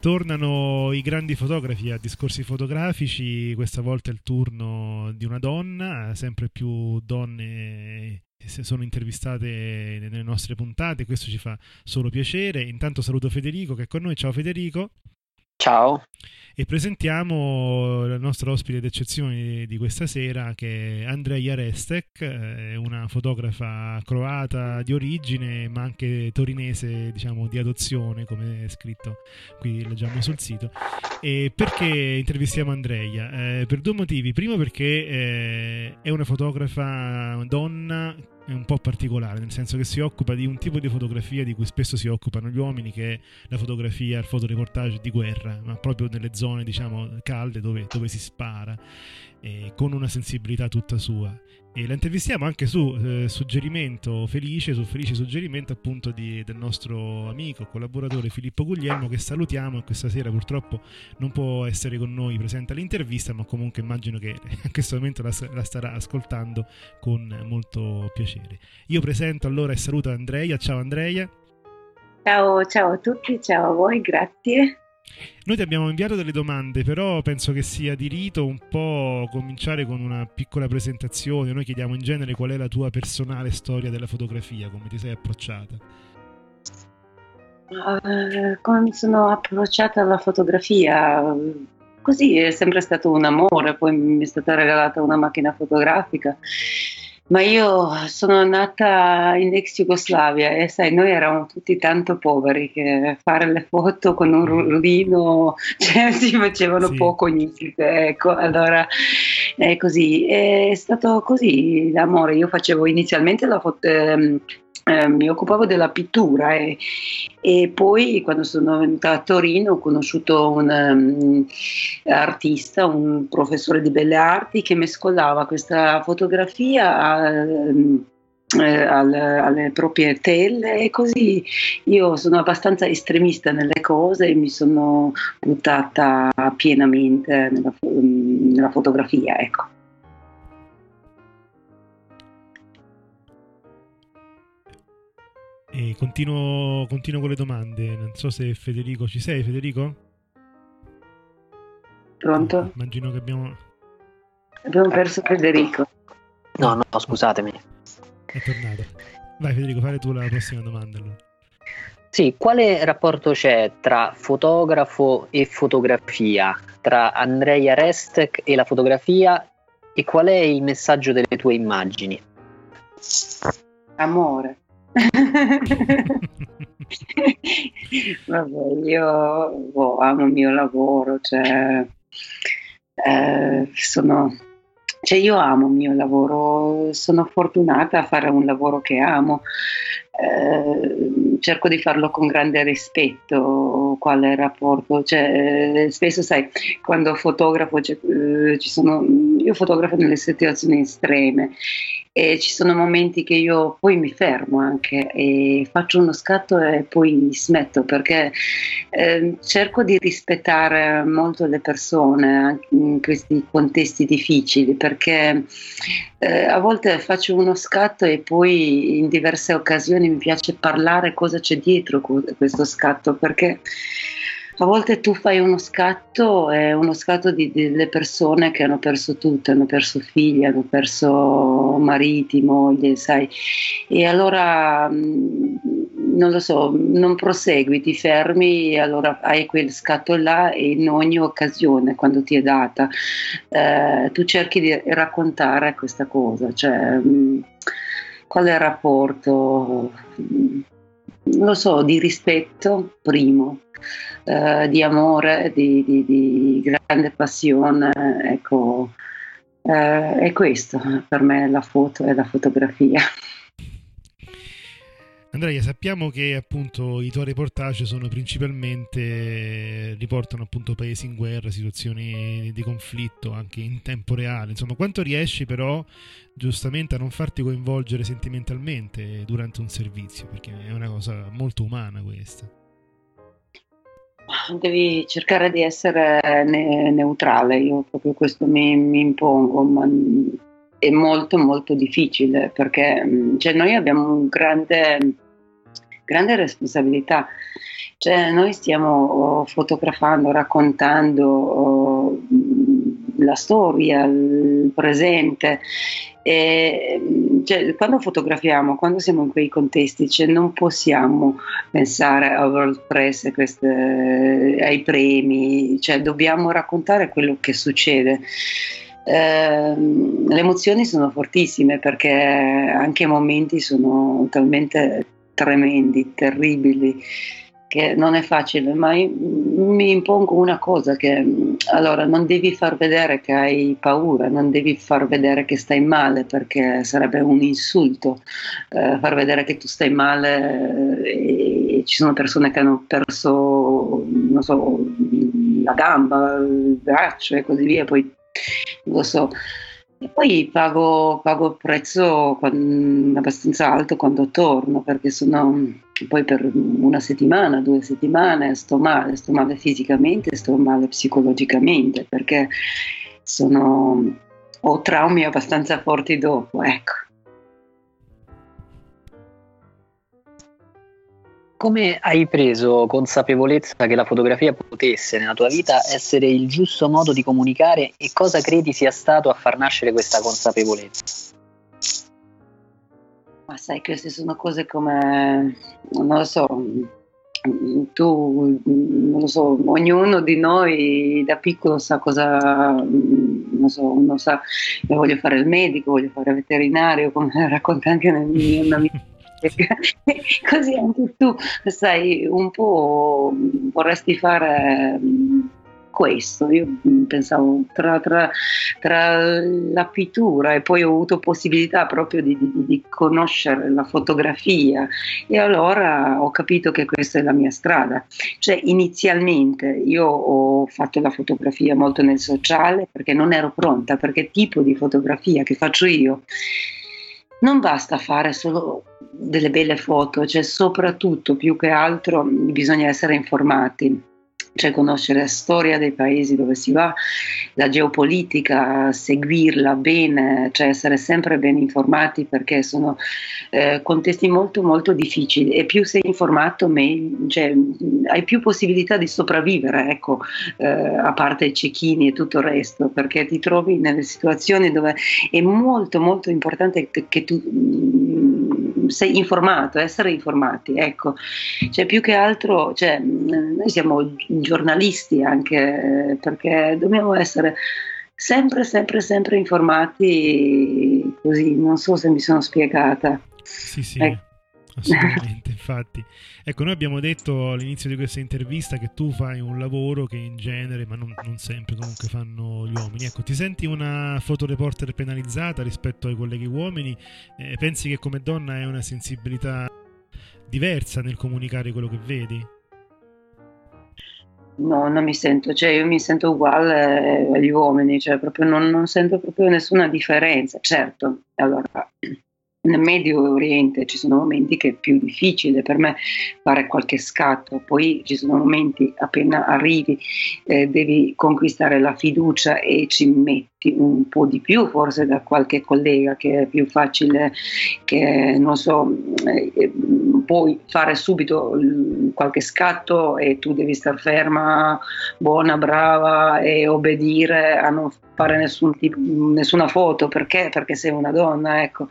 Tornano i grandi fotografi a discorsi fotografici, questa volta è il turno di una donna, sempre più donne sono intervistate nelle nostre puntate, questo ci fa solo piacere. Intanto saluto Federico che è con noi, ciao Federico. Ciao, E presentiamo la nostra ospite d'eccezione di- questa sera che è Andreja Restek, eh, una fotografa croata di origine ma anche torinese diciamo di adozione come è scritto qui leggiamo sul sito. E perché intervistiamo Andreja? Eh, per due motivi. Primo perché eh, è una fotografa donna è un po' particolare, nel senso che si occupa di un tipo di fotografia di cui spesso si occupano gli uomini, che è la fotografia, il fotoreportage di guerra, ma proprio nelle zone, diciamo, calde dove, dove si spara, eh, con una sensibilità tutta sua. E la intervistiamo anche su eh, suggerimento felice, su felice suggerimento appunto di- del nostro amico, collaboratore Filippo Guglielmo, che salutiamo e questa sera purtroppo non può essere con noi presente all'intervista, ma comunque immagino che in questo momento la, la starà ascoltando con molto piacere. Io presento allora e saluto Andreia. Ciao Andreia. Ciao, ciao a tutti, ciao a voi, grazie. Noi ti abbiamo inviato delle domande, però penso che sia di rito un po' cominciare con una piccola presentazione. Noi chiediamo in genere qual è la tua personale storia della fotografia, come ti sei approcciata. Eh, come mi sono approcciata alla fotografia? Così è sempre stato un amore, poi mi è stata regalata una macchina fotografica. Ma io sono nata in ex Jugoslavia e sai, noi eravamo tutti tanto poveri che fare le foto con un rullino cioè, si facevano Sì. poco niente. Ecco, allora è così. È stato così l'amore. Io facevo inizialmente la foto. ehm, eh, mi occupavo della pittura e, e poi quando sono venuta a Torino ho conosciuto un um, artista, un professore di belle arti che mescolava questa fotografia a, eh, al- alle proprie tele e così io sono abbastanza estremista nelle cose e mi sono buttata pienamente nella, nella fotografia, ecco. E continuo, continuo con le domande. Non so se Federico ci sei, Federico? Pronto? Immagino che abbiamo. Abbiamo perso Federico. no, no, scusatemi. È tornato. Vai, Federico, fare tu la prossima domanda. Allora. Sì, quale rapporto c'è tra fotografo e fotografia, tra Andrea Restek e la fotografia e qual è il messaggio delle tue immagini? Amore. Vabbè, io boh, amo il mio lavoro, cioè, eh, sono, cioè io amo il mio lavoro, sono fortunata a fare un lavoro che amo, eh, cerco di farlo con grande rispetto, quale rapporto, cioè, eh, spesso sai, quando fotografo, cioè, ci sono, io fotografo nelle situazioni estreme e ci sono momenti che io poi mi fermo anche e faccio uno scatto e poi smetto perché eh, cerco di rispettare molto le persone anche in questi contesti difficili perché eh, a volte faccio uno scatto e poi in diverse occasioni mi piace parlare cosa c'è dietro questo scatto perché a volte tu fai uno scatto, è uno scatto di delle persone che hanno perso tutto, hanno perso figli, hanno perso mariti, moglie, sai. E allora mh, non lo so, non prosegui, ti fermi e allora hai quel scatto là in ogni occasione, quando ti è data, eh, tu cerchi di raccontare questa cosa, cioè mh, qual è il rapporto? Mh, non lo so, di rispetto, primo, eh, di amore, di, di, di, grande passione, ecco, eh, è questo per me la foto e la fotografia. Andrea, sappiamo che appunto i tuoi reportage sono principalmente riportano appunto paesi in guerra, situazioni di conflitto anche in tempo reale. Insomma, quanto riesci però giustamente a non farti coinvolgere sentimentalmente durante un servizio, perché è una cosa molto umana questa. Devi cercare di essere ne- neutrale, io proprio questo mi, mi impongo, ma è molto molto difficile perché cioè, noi abbiamo un grande grande responsabilità. Cioè, noi stiamo oh, fotografando, raccontando oh, la storia, il presente. E, cioè, quando fotografiamo, quando siamo in quei contesti, cioè, non possiamo pensare a World Press, queste, ai premi, cioè, dobbiamo raccontare quello che succede. Eh, le emozioni sono fortissime perché anche i momenti sono talmente tremendi, terribili, che non è facile, ma mi impongo una cosa che allora non devi far vedere che hai paura, non devi far vedere che stai male perché sarebbe un insulto eh, far vedere che tu stai male eh, e ci sono persone che hanno perso non so, la gamba, il braccio e così via, poi lo so e poi pago, pago il prezzo abbastanza alto quando torno, perché sono poi per una settimana, due settimane sto male, sto male fisicamente, sto male psicologicamente, perché sono, ho traumi abbastanza forti dopo, ecco. Come hai preso consapevolezza che la fotografia potesse nella tua vita essere il giusto modo di comunicare e cosa credi sia stato a far nascere questa consapevolezza? Ma sai, queste sono cose come, non lo so, tu, non lo so, ognuno di noi da piccolo sa cosa, non so, uno sa, io voglio fare il medico, voglio fare il veterinario, come racconta anche una mia così anche tu sai un po' vorresti fare mm, questo. Io pensavo tra, tra, tra, la pittura e poi ho avuto possibilità proprio di, di, di, conoscere la fotografia e allora ho capito che questa è la mia strada. Cioè inizialmente io ho fatto la fotografia molto nel sociale perché non ero pronta, perché tipo di fotografia che faccio io non basta fare solo delle belle foto, cioè soprattutto più che altro bisogna essere informati cioè conoscere la storia dei paesi dove si va, la geopolitica, seguirla bene, cioè essere sempre ben informati perché sono eh, contesti molto molto difficili. E più sei informato meglio, cioè, hai più possibilità di sopravvivere, ecco, eh, a parte i cecchini e tutto il resto, perché ti trovi nelle situazioni dove è molto molto importante che tu sei informato, essere informati, ecco, cioè più che altro, cioè, noi siamo giornalisti anche perché dobbiamo essere sempre, sempre, sempre informati così, non so se mi sono spiegata. Sì, sì. Ecco. Assolutamente, infatti. Ecco, noi abbiamo detto all'inizio di questa intervista che tu fai un lavoro che in genere, ma non, non sempre comunque fanno gli uomini. Ecco, ti senti una fotoreporter penalizzata rispetto ai colleghi uomini? Eh, pensi che come donna hai una sensibilità diversa nel comunicare quello che vedi? No, non mi sento, cioè io mi sento uguale agli uomini, cioè proprio non, non sento proprio nessuna differenza. Certo, allora nel Medio Oriente ci sono momenti che è più difficile per me fare qualche scatto, poi ci sono momenti appena arrivi eh, devi conquistare la fiducia e ci metti un po' di più forse da qualche collega che è più facile che non so eh, puoi fare subito qualche scatto e tu devi star ferma buona brava e obbedire a non fare nessun tipo, nessuna foto. Perché? Perché sei una donna ecco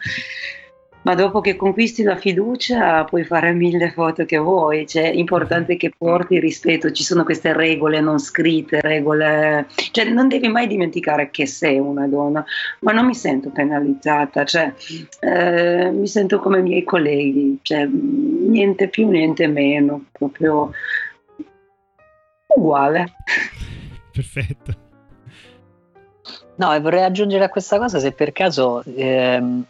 ma dopo che conquisti la fiducia puoi fare mille foto che vuoi, cioè è importante che porti rispetto, ci sono queste regole non scritte, regole, cioè non devi mai dimenticare che sei una donna, ma non mi sento penalizzata, cioè eh, mi sento come i miei colleghi, cioè, niente più, niente meno, proprio uguale. Perfetto. No, e vorrei aggiungere a questa cosa se per caso ehm,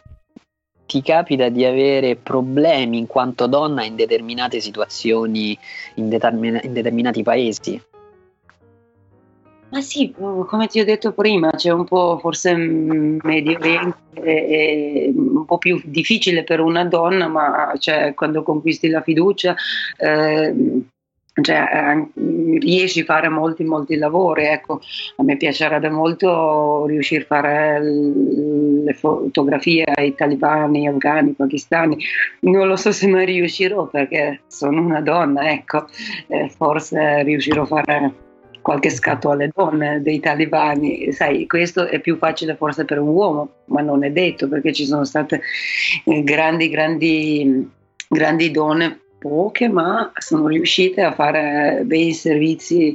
ti capita di avere problemi in quanto donna in determinate situazioni, in, determin- in determinati paesi. Ma sì, come ti ho detto prima, c'è un po' forse Medio Oriente un po' più difficile per una donna, ma cioè, quando conquisti la fiducia eh, cioè, eh, riesci a fare molti molti lavori ecco. A me piacerebbe molto riuscire a fare le fotografie ai talibani afghani pakistani. Non lo so se mai riuscirò perché sono una donna ecco. Eh, forse riuscirò a fare qualche scatto alle donne dei talibani. Sai questo è più facile forse per un uomo ma non è detto perché ci sono state eh, grandi grandi grandi donne poche, ma sono riuscite a fare bei servizi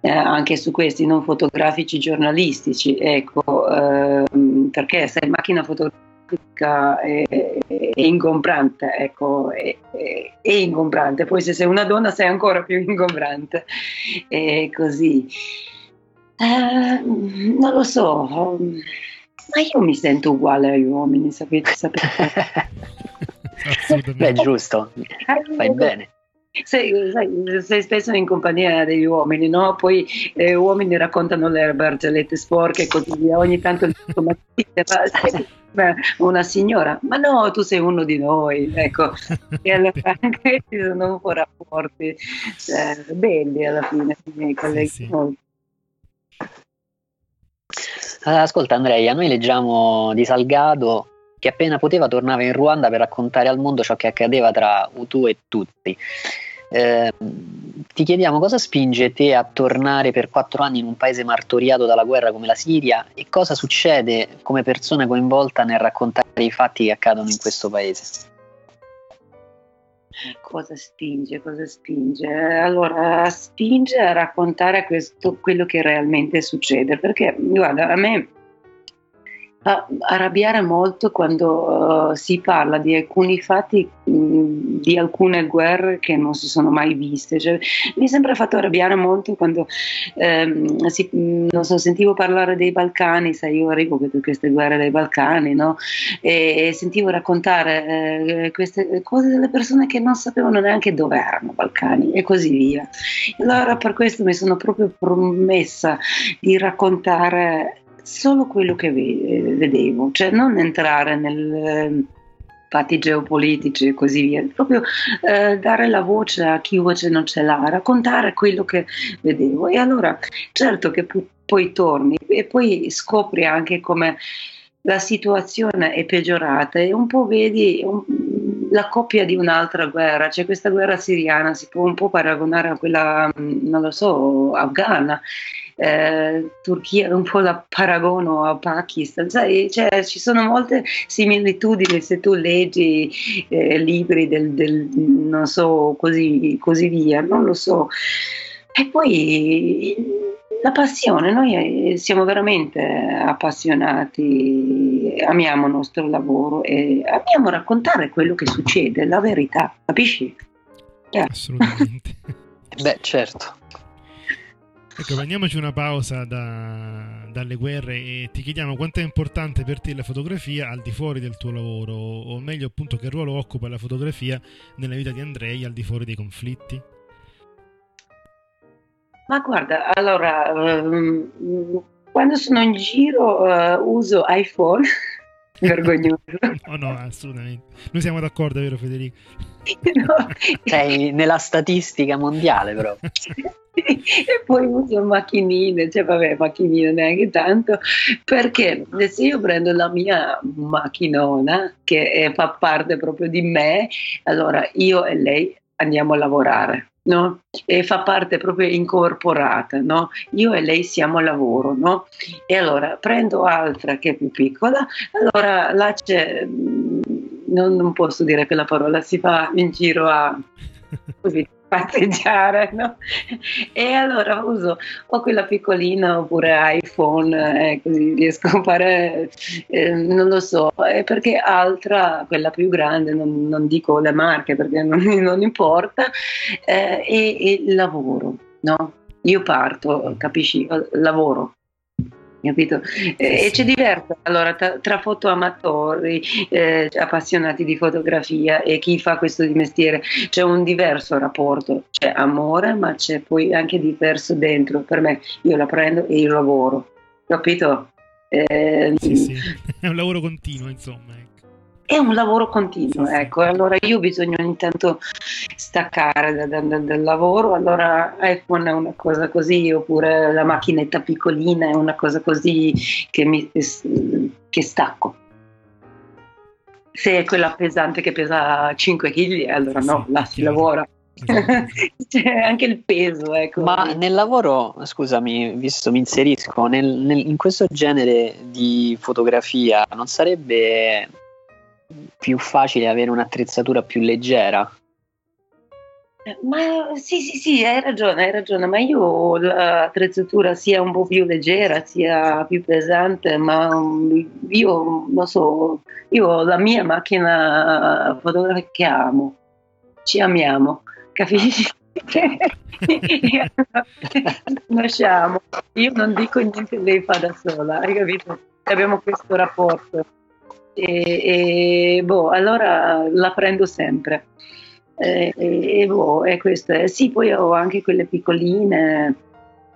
eh, anche su questi, non fotografici, giornalistici. Ecco, ehm, perché se macchina fotografica è, è ingombrante, ecco, è, è, ingombrante. Poi se sei una donna sei ancora più ingombrante. E così. Eh, non lo so, ma io mi sento uguale agli uomini, sapete? sapete? Beh, giusto, fai bene. Sei, sei, sei, spesso in compagnia degli uomini, no? Poi gli eh, uomini raccontano le barzellette sporche e così via. Ogni tanto ma una signora, ma no, tu sei uno di noi, ecco. E allora anche ci sono un po' rapporti cioè, belli alla fine, i miei colleghi. Sì, sì. Ascolta Andrea, noi leggiamo di Salgado che appena poteva tornava in Ruanda per raccontare al mondo ciò che accadeva tra Hutu e Tutsi. Eh, ti chiediamo cosa spinge te a tornare per quattro anni in un paese martoriato dalla guerra come la Siria e cosa succede come persona coinvolta nel raccontare i fatti che accadono in questo paese? Cosa spinge? Cosa spinge? Allora, spinge a raccontare questo, quello che realmente succede, perché guarda, a me arrabbiare molto quando uh, si parla di alcuni fatti mh, di alcune guerre che non si sono mai viste. Cioè, mi è sempre fatto arrabbiare molto quando ehm, si, mh, so, sentivo parlare dei Balcani, sai, io arrivo con queste guerre dei Balcani, no? e, e, sentivo raccontare eh, queste cose delle persone che non sapevano neanche dove erano i Balcani e così via. Allora per questo mi sono proprio promessa di raccontare solo quello che vedevo, cioè non entrare nel ehm, fatti geopolitici e così via, proprio eh, dare la voce a chi voce non ce l'ha, raccontare quello che vedevo. E allora certo che p- poi torni e poi scopri anche come la situazione è peggiorata e un po' vedi un, la coppia di un'altra guerra, cioè questa guerra siriana si può un po' paragonare a quella, non lo so, afghana eh, Turchia un po' la paragono a Pakistan, sai, cioè, ci sono molte similitudini se tu leggi eh, libri del, del, non so, così, così via, non lo so. E poi la passione, noi siamo veramente appassionati, amiamo il nostro lavoro e amiamo raccontare quello che succede, la verità, capisci? Yeah. Assolutamente. Beh, certo. Ecco, prendiamoci una pausa da, dalle guerre e ti chiediamo quanto è importante per te la fotografia al di fuori del tuo lavoro, o meglio appunto che ruolo occupa la fotografia nella vita di Andrei al di fuori dei conflitti. Ma guarda, allora, um, quando sono in giro uh, uso iPhone, vergognoso. no, no, assolutamente. Noi siamo d'accordo, vero Federico? no. Sei nella statistica mondiale però. e poi uso macchinine, cioè vabbè, macchinine neanche tanto, perché se io prendo la mia macchinona che è, fa parte proprio di me, allora io e lei andiamo a lavorare. No? E fa parte proprio incorporata, no? Io e lei siamo a lavoro, no? E allora prendo altra che è più piccola, allora là c'è, non, non posso dire che la parola si fa in giro a così passeggiare, no? E allora uso o quella piccolina oppure iPhone, eh, così riesco a fare, eh, non lo so, eh, perché altra, quella più grande, non, non dico le marche perché non, non importa, eh, e, e lavoro, no? Io parto, capisci? Lavoro, capito? E c'è diverso allora tra, tra fotoamatori, eh, appassionati di fotografia e chi fa questo di mestiere, c'è un diverso rapporto, c'è amore, ma c'è poi anche diverso dentro. Per me, io la prendo e io lavoro, capito? Eh, sì, sì, è un lavoro continuo, insomma. Ecco è un lavoro continuo, ecco, allora io ho bisogno ogni tanto staccare da, da, dal lavoro, allora iPhone è una cosa così, oppure la macchinetta piccolina è una cosa così che, mi, che stacco. Se è quella pesante che pesa 5 kg, allora no, là si lavora. Esatto. C'è anche il peso, ecco. Ma nel lavoro, scusami, visto mi inserisco, nel, nel, in questo genere di fotografia non sarebbe più facile avere un'attrezzatura più leggera. Ma sì, sì, sì, hai ragione, hai ragione, ma io ho l'attrezzatura sia un po' più leggera, sia più pesante, ma io non so, io ho la mia macchina fotografica che amo, ci amiamo, capisci? Conosciamo, io non dico niente, lei fa da sola, hai capito? Abbiamo questo rapporto e, e boh, allora la prendo sempre. E, e boh, è questo. Sì, poi ho anche quelle piccoline,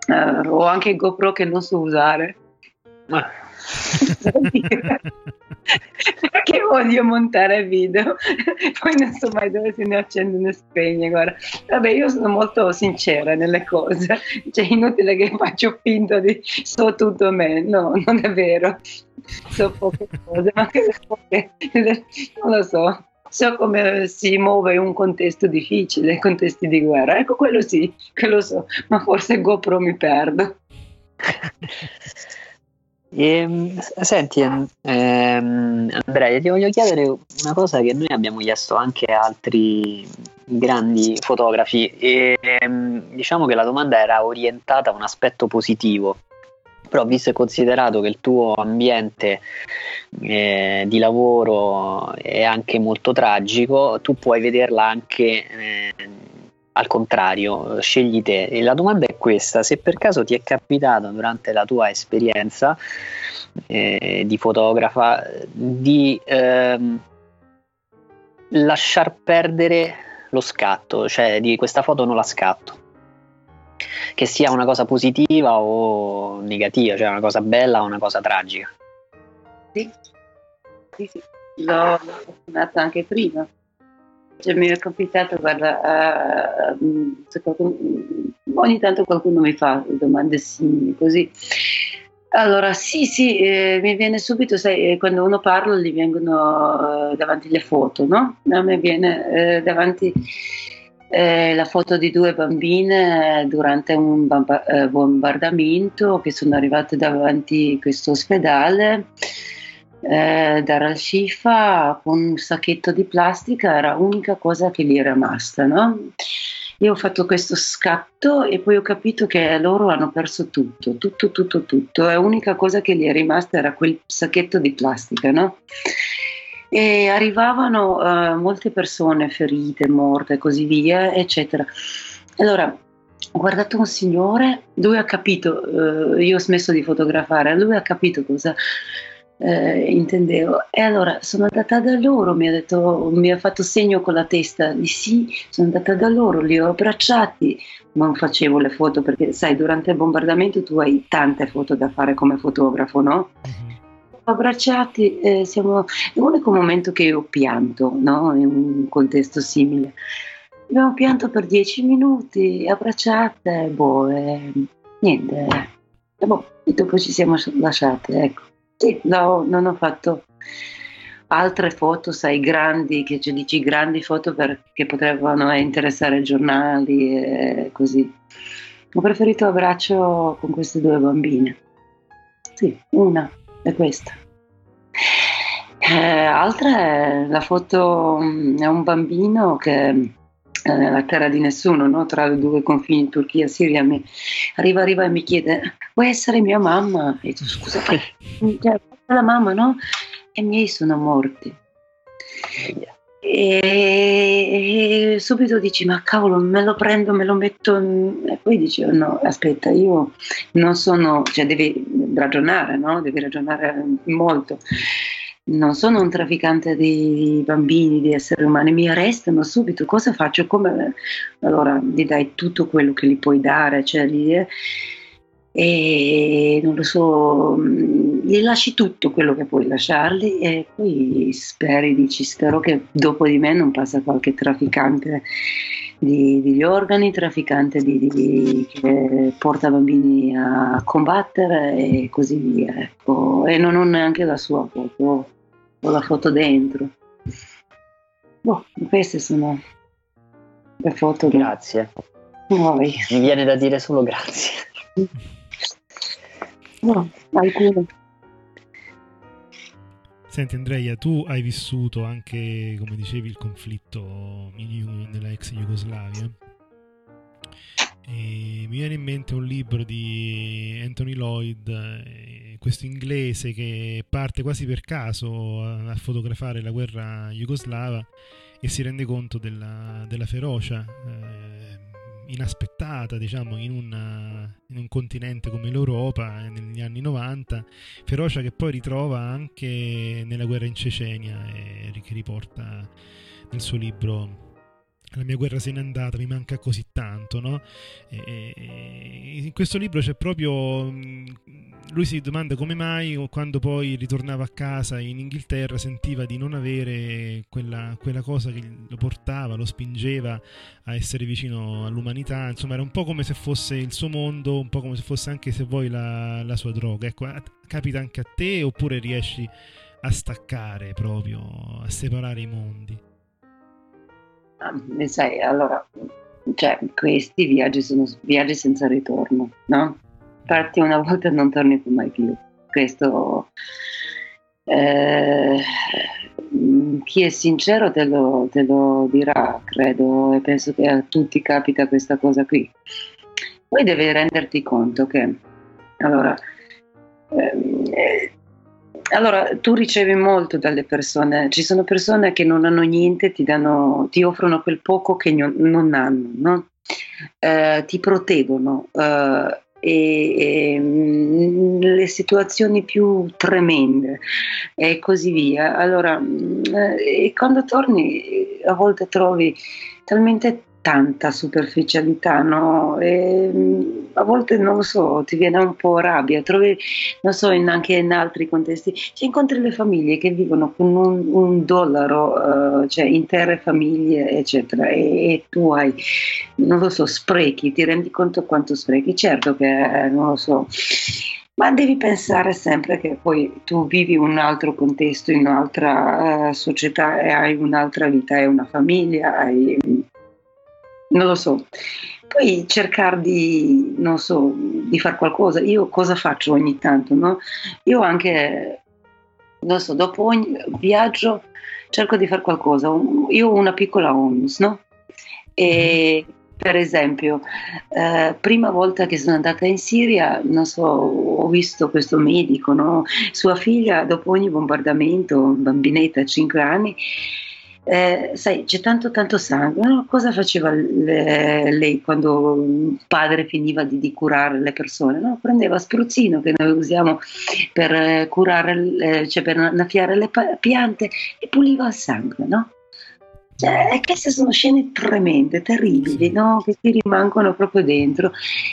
uh, ho anche GoPro che non so usare. Ma. Perché voglio montare video? Poi non so mai dove se ne accende né spegne guarda. Vabbè io sono molto sincera nelle cose. Cioè inutile che faccio finta di so tutto me. No non è vero. So poche cose ma che poche, non lo so. So come si muove in un contesto difficile contesti di guerra. Ecco quello sì che lo so ma forse GoPro mi perdo e, ehm, senti, ehm, Andrea, ti voglio chiedere una cosa che noi abbiamo chiesto anche a altri grandi fotografi e ehm, diciamo che la domanda era orientata a un aspetto positivo. Però visto e considerato che il tuo ambiente eh, di lavoro è anche molto tragico, tu puoi vederla anche eh, al contrario, scegli te. E la domanda è questa: se per caso ti è capitato durante la tua esperienza eh, di fotografa di ehm, lasciar perdere lo scatto, cioè di questa foto non la scatto. Che sia una cosa positiva o negativa, cioè una cosa bella o una cosa tragica. Sì, sì, sì. l'ho fatto anche prima cioè, mi è capitato, guarda, uh, qualcuno, ogni tanto qualcuno mi fa domande simili, così. Allora, sì, sì, eh, mi viene subito, sai, eh, quando uno parla gli vengono eh, davanti le foto, no? A me viene eh, davanti eh, la foto di due bambine durante un bombardamento che sono arrivate davanti a questo ospedale eh, Dar al-Shifa con un sacchetto di plastica era l'unica cosa che gli è rimasta, no? Io ho fatto questo scatto e poi ho capito che loro hanno perso tutto, tutto, tutto, tutto. E l'unica cosa che gli è rimasta era quel sacchetto di plastica, no? E arrivavano uh, molte persone ferite, morte e così via, eccetera. Allora, ho guardato un signore, lui ha capito, uh, io ho smesso di fotografare, lui ha capito cosa eh, intendevo. E allora sono andata da loro, mi ha, detto, mi ha fatto segno con la testa di sì, sono andata da loro, li ho abbracciati, non facevo le foto perché sai, durante il bombardamento tu hai tante foto da fare come fotografo, no? Mm-hmm. Abbracciati, eh, siamo... è l'unico momento che ho pianto, no? In un contesto simile. Abbiamo pianto per dieci minuti, abbracciate, boh, eh, niente. E boh, e dopo ci siamo lasciate, ecco. Sì, no, non ho fatto altre foto, sai, grandi, che ci dici grandi foto perché potevano interessare i giornali e così. Ho preferito abbraccio con queste due bambine. Sì, una è questa. Eh, altra è la foto, mm, è un bambino che nella terra di nessuno, no? tra i due confini Turchia e Siria, mi arriva, arriva e mi chiede, vuoi essere mia mamma? E tu scusa, cioè, la mamma, no? E i miei sono morti. E, subito dici, ma cavolo, me lo prendo, me lo metto, e poi dici, oh, no, aspetta, io non sono, cioè devi ragionare, no? Devi ragionare molto non sono un trafficante di bambini, di esseri umani, mi arrestano subito, cosa faccio? Come? Allora gli dai tutto quello che gli puoi dare, cioè gli, e non lo so, gli lasci tutto quello che puoi lasciargli e poi speri, dici spero che dopo di me non passa qualche trafficante di, di organi, trafficante di, di, che porta bambini a combattere e così via. Ecco. E non ho neanche la sua foto ho la foto dentro. Boh, queste sono le foto. Grazie. Noi. Mi viene da dire solo grazie. No, alcune. Senti Andrea, tu hai vissuto anche, come dicevi, il conflitto nella ex Jugoslavia. E mi viene in mente un libro di Anthony Lloyd, eh, questo inglese che parte quasi per caso a, fotografare la guerra jugoslava e si rende conto della, della ferocia eh, inaspettata, diciamo, in, una, in, un continente come l'Europa eh, negli anni 90, ferocia che poi ritrova anche nella guerra in Cecenia e che riporta nel suo libro la mia guerra se n'è andata, mi manca così tanto, no? E, e, in questo libro c'è proprio. Lui si domanda come mai, quando poi ritornava a casa in Inghilterra, sentiva di non avere quella, quella cosa che lo portava, lo spingeva a essere vicino all'umanità. Insomma, era un po' come se fosse il suo mondo, un po' come se fosse anche, se vuoi, la, la sua droga. Ecco, capita anche a te oppure riesci a staccare proprio, a separare i mondi? Ah, sai, allora, cioè, questi viaggi sono viaggi senza ritorno, no? Parti una volta e non torni mai più. Questo, eh, chi è sincero te lo, te lo dirà, credo, e penso che a tutti capita questa cosa qui. Poi devi renderti conto che, allora, eh, allora, tu ricevi molto dalle persone, ci sono persone che non hanno niente, ti, danno, ti offrono quel poco che non hanno, no? eh, ti proteggono eh, e, e, mm, le situazioni più tremende e così via. Allora, eh, quando torni a volte trovi talmente tanta superficialità, no? E, mm, a volte non lo so, ti viene un po' rabbia, trovi, non so, in, anche in altri contesti, ci incontri le famiglie che vivono con un, un dollaro, uh, cioè intere famiglie, eccetera, e, e, tu hai, non lo so, sprechi, ti rendi conto quanto sprechi, certo che, eh, non lo so, ma devi pensare sempre che poi tu vivi un altro contesto, in un'altra uh, società e hai un'altra vita, hai una famiglia, hai non lo so. Poi cercare di, non so, di fare qualcosa. Io cosa faccio ogni tanto, no? Io anche, non so, dopo ogni viaggio cerco di fare qualcosa. Io ho una piccola onus, no? E per esempio, eh, prima volta che sono andata in Siria, non so, ho visto questo medico, no? Sua figlia, dopo ogni bombardamento, bambinetta, 5 anni, eh, sai, c'è tanto tanto sangue. No? Cosa faceva le, lei quando un padre finiva di, di curare le persone? No? Prendeva spruzzino che noi usiamo per eh, curare, eh, cioè per annaffiare le piante e puliva il sangue, no? Cioè, queste sono scene tremende, terribili, no? che ti rimangono proprio dentro.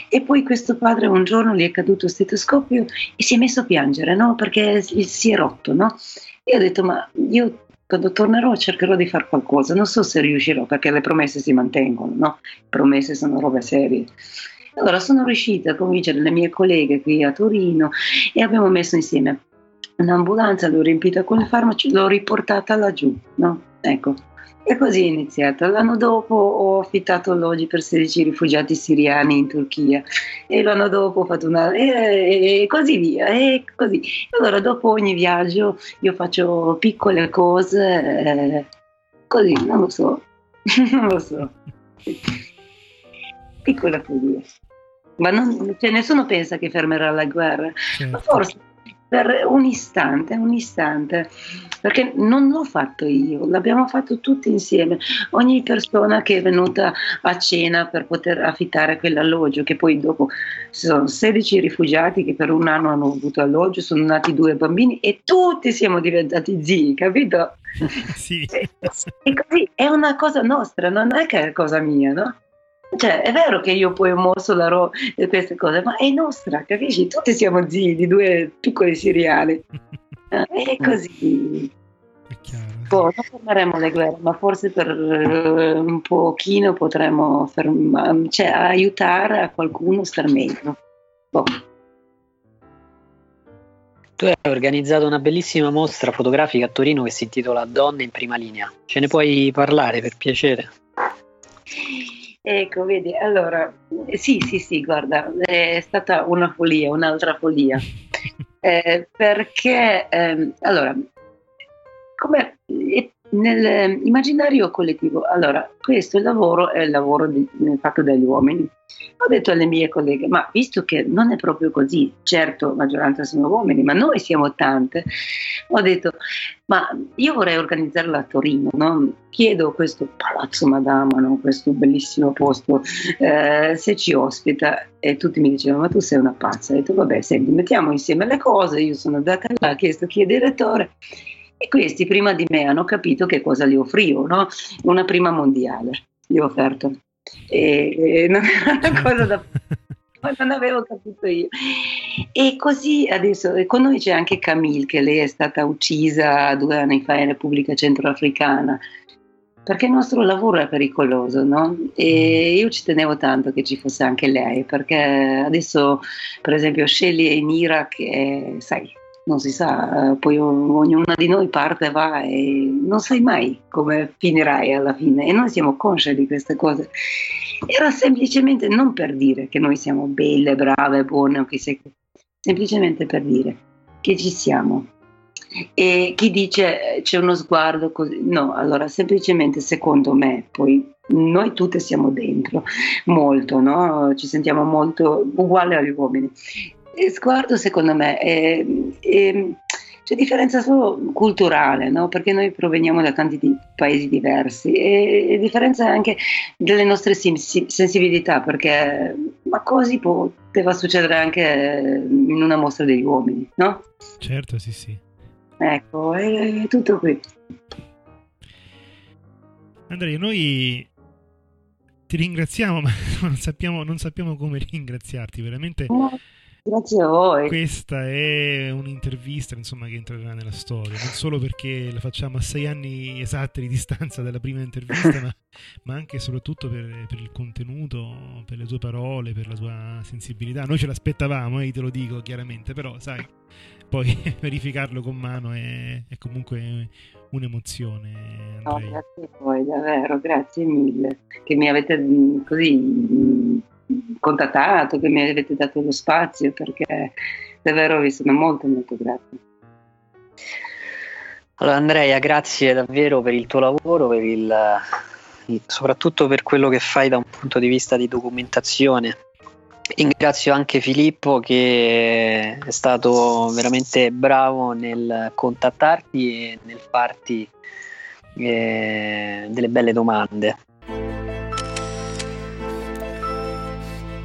E poi questo padre un giorno gli è caduto il stetoscopio e si è messo a piangere no? perché si è rotto. No? Io ho detto, ma io quando tornerò cercherò di fare qualcosa. Non so se riuscirò perché le promesse si mantengono, no? Le promesse sono robe serie. Allora sono riuscita a convincere le mie colleghe qui a Torino e abbiamo messo insieme un'ambulanza, l'ho riempita con i farmaci, l'ho riportata laggiù, no? Ecco, e così è iniziato. L'anno dopo ho affittato alloggi per 16 rifugiati siriani in Turchia e l'anno dopo ho fatto una... e, e così via. E così. Allora dopo ogni viaggio io faccio piccole cose, eh, così, non lo so, non lo so. Piccola follia. Ma non, cioè, nessuno pensa che fermerà la guerra, Certo. ma forse per un istante, un istante, perché non l'ho fatto io, l'abbiamo fatto tutti insieme. Ogni persona che è venuta a cena per poter affittare quell'alloggio, che poi dopo ci sono 16 rifugiati che per un anno hanno avuto alloggio, sono nati due bambini e tutti siamo diventati zii, capito? Sì. E così è una cosa nostra, non è che è cosa mia, no? Cioè, è vero che io poi mosso la ro e queste cose, ma è nostra, capisci? Tutti siamo zii di due piccoli siriani. Eh, È così. È chiaro. Boh, non fermeremo le guerre, ma forse per eh, un pochino potremo ferma- cioè, aiutare a qualcuno a star meglio. Boh. Tu hai organizzato una bellissima mostra fotografica a Torino che si intitola Donne in prima linea. Ce ne puoi parlare per piacere? Ecco, vedi, allora, eh, sì, sì, sì, guarda, è stata una follia, un'altra follia, Eh, perché, ehm, allora, come eh, nell'immaginario collettivo, allora, questo lavoro è il lavoro di- fatto dagli uomini. Ho detto alle mie colleghe, ma visto che non è proprio così, certo, la maggioranza sono uomini, ma noi siamo tante, ho detto, ma io vorrei organizzarla a Torino, no? chiedo questo Palazzo Madama, no? questo bellissimo posto, eh, se ci ospita e tutti mi dicevano ma tu sei una pazza, ho detto vabbè senti mettiamo insieme le cose, io sono andata là, ho chiesto chi è direttore e questi prima di me hanno capito che cosa gli offrivo, no? una prima mondiale, gli ho offerto e, e non era una cosa da non avevo capito io. E così adesso, con noi c'è anche Camille, che lei è stata uccisa due anni fa in Repubblica Centroafricana, perché il nostro lavoro è pericoloso, no? E io ci tenevo tanto che ci fosse anche lei, perché adesso, per esempio, Shelly è in Iraq e, sai, non si sa, eh, poi ognuna di noi parte e va e non sai mai come finirai alla fine e noi siamo consci di queste cose. Era semplicemente non per dire che noi siamo belle, brave, buone o chissà che, semplicemente per dire che ci siamo. E chi dice eh, c'è uno sguardo così, no, allora semplicemente secondo me, poi noi tutte siamo dentro molto, no? Ci sentiamo molto uguali agli uomini. Sguardo secondo me è, è- c'è differenza solo culturale, no? perché noi proveniamo da tanti di- paesi diversi e, e differenza anche delle nostre sim- si- sensibilità, perché ma così poteva succedere anche in una mostra degli uomini, no? Certo, sì, sì. Ecco, è tutto qui. Andrea, noi ti ringraziamo, ma non sappiamo, non sappiamo come ringraziarti, veramente. Grazie a voi. Questa è un'intervista insomma, che entrerà nella storia, non solo perché la facciamo a sei anni esatti di distanza dalla prima intervista, ma, ma anche e soprattutto per, per il contenuto, per le tue parole, per la tua sensibilità. Noi ce l'aspettavamo, eh, te lo dico chiaramente, però sai, poi verificarlo con mano è, è comunque un'emozione. No, grazie a voi, davvero, grazie mille che mi avete mh, così mh, contattato, che mi avete dato lo spazio, perché davvero vi sono molto molto grata. Allora Andrea, grazie davvero per il tuo lavoro, per il, soprattutto per quello che fai da un punto di vista di documentazione. Ringrazio anche Filippo che è stato veramente bravo nel contattarti e nel farti eh, delle belle domande.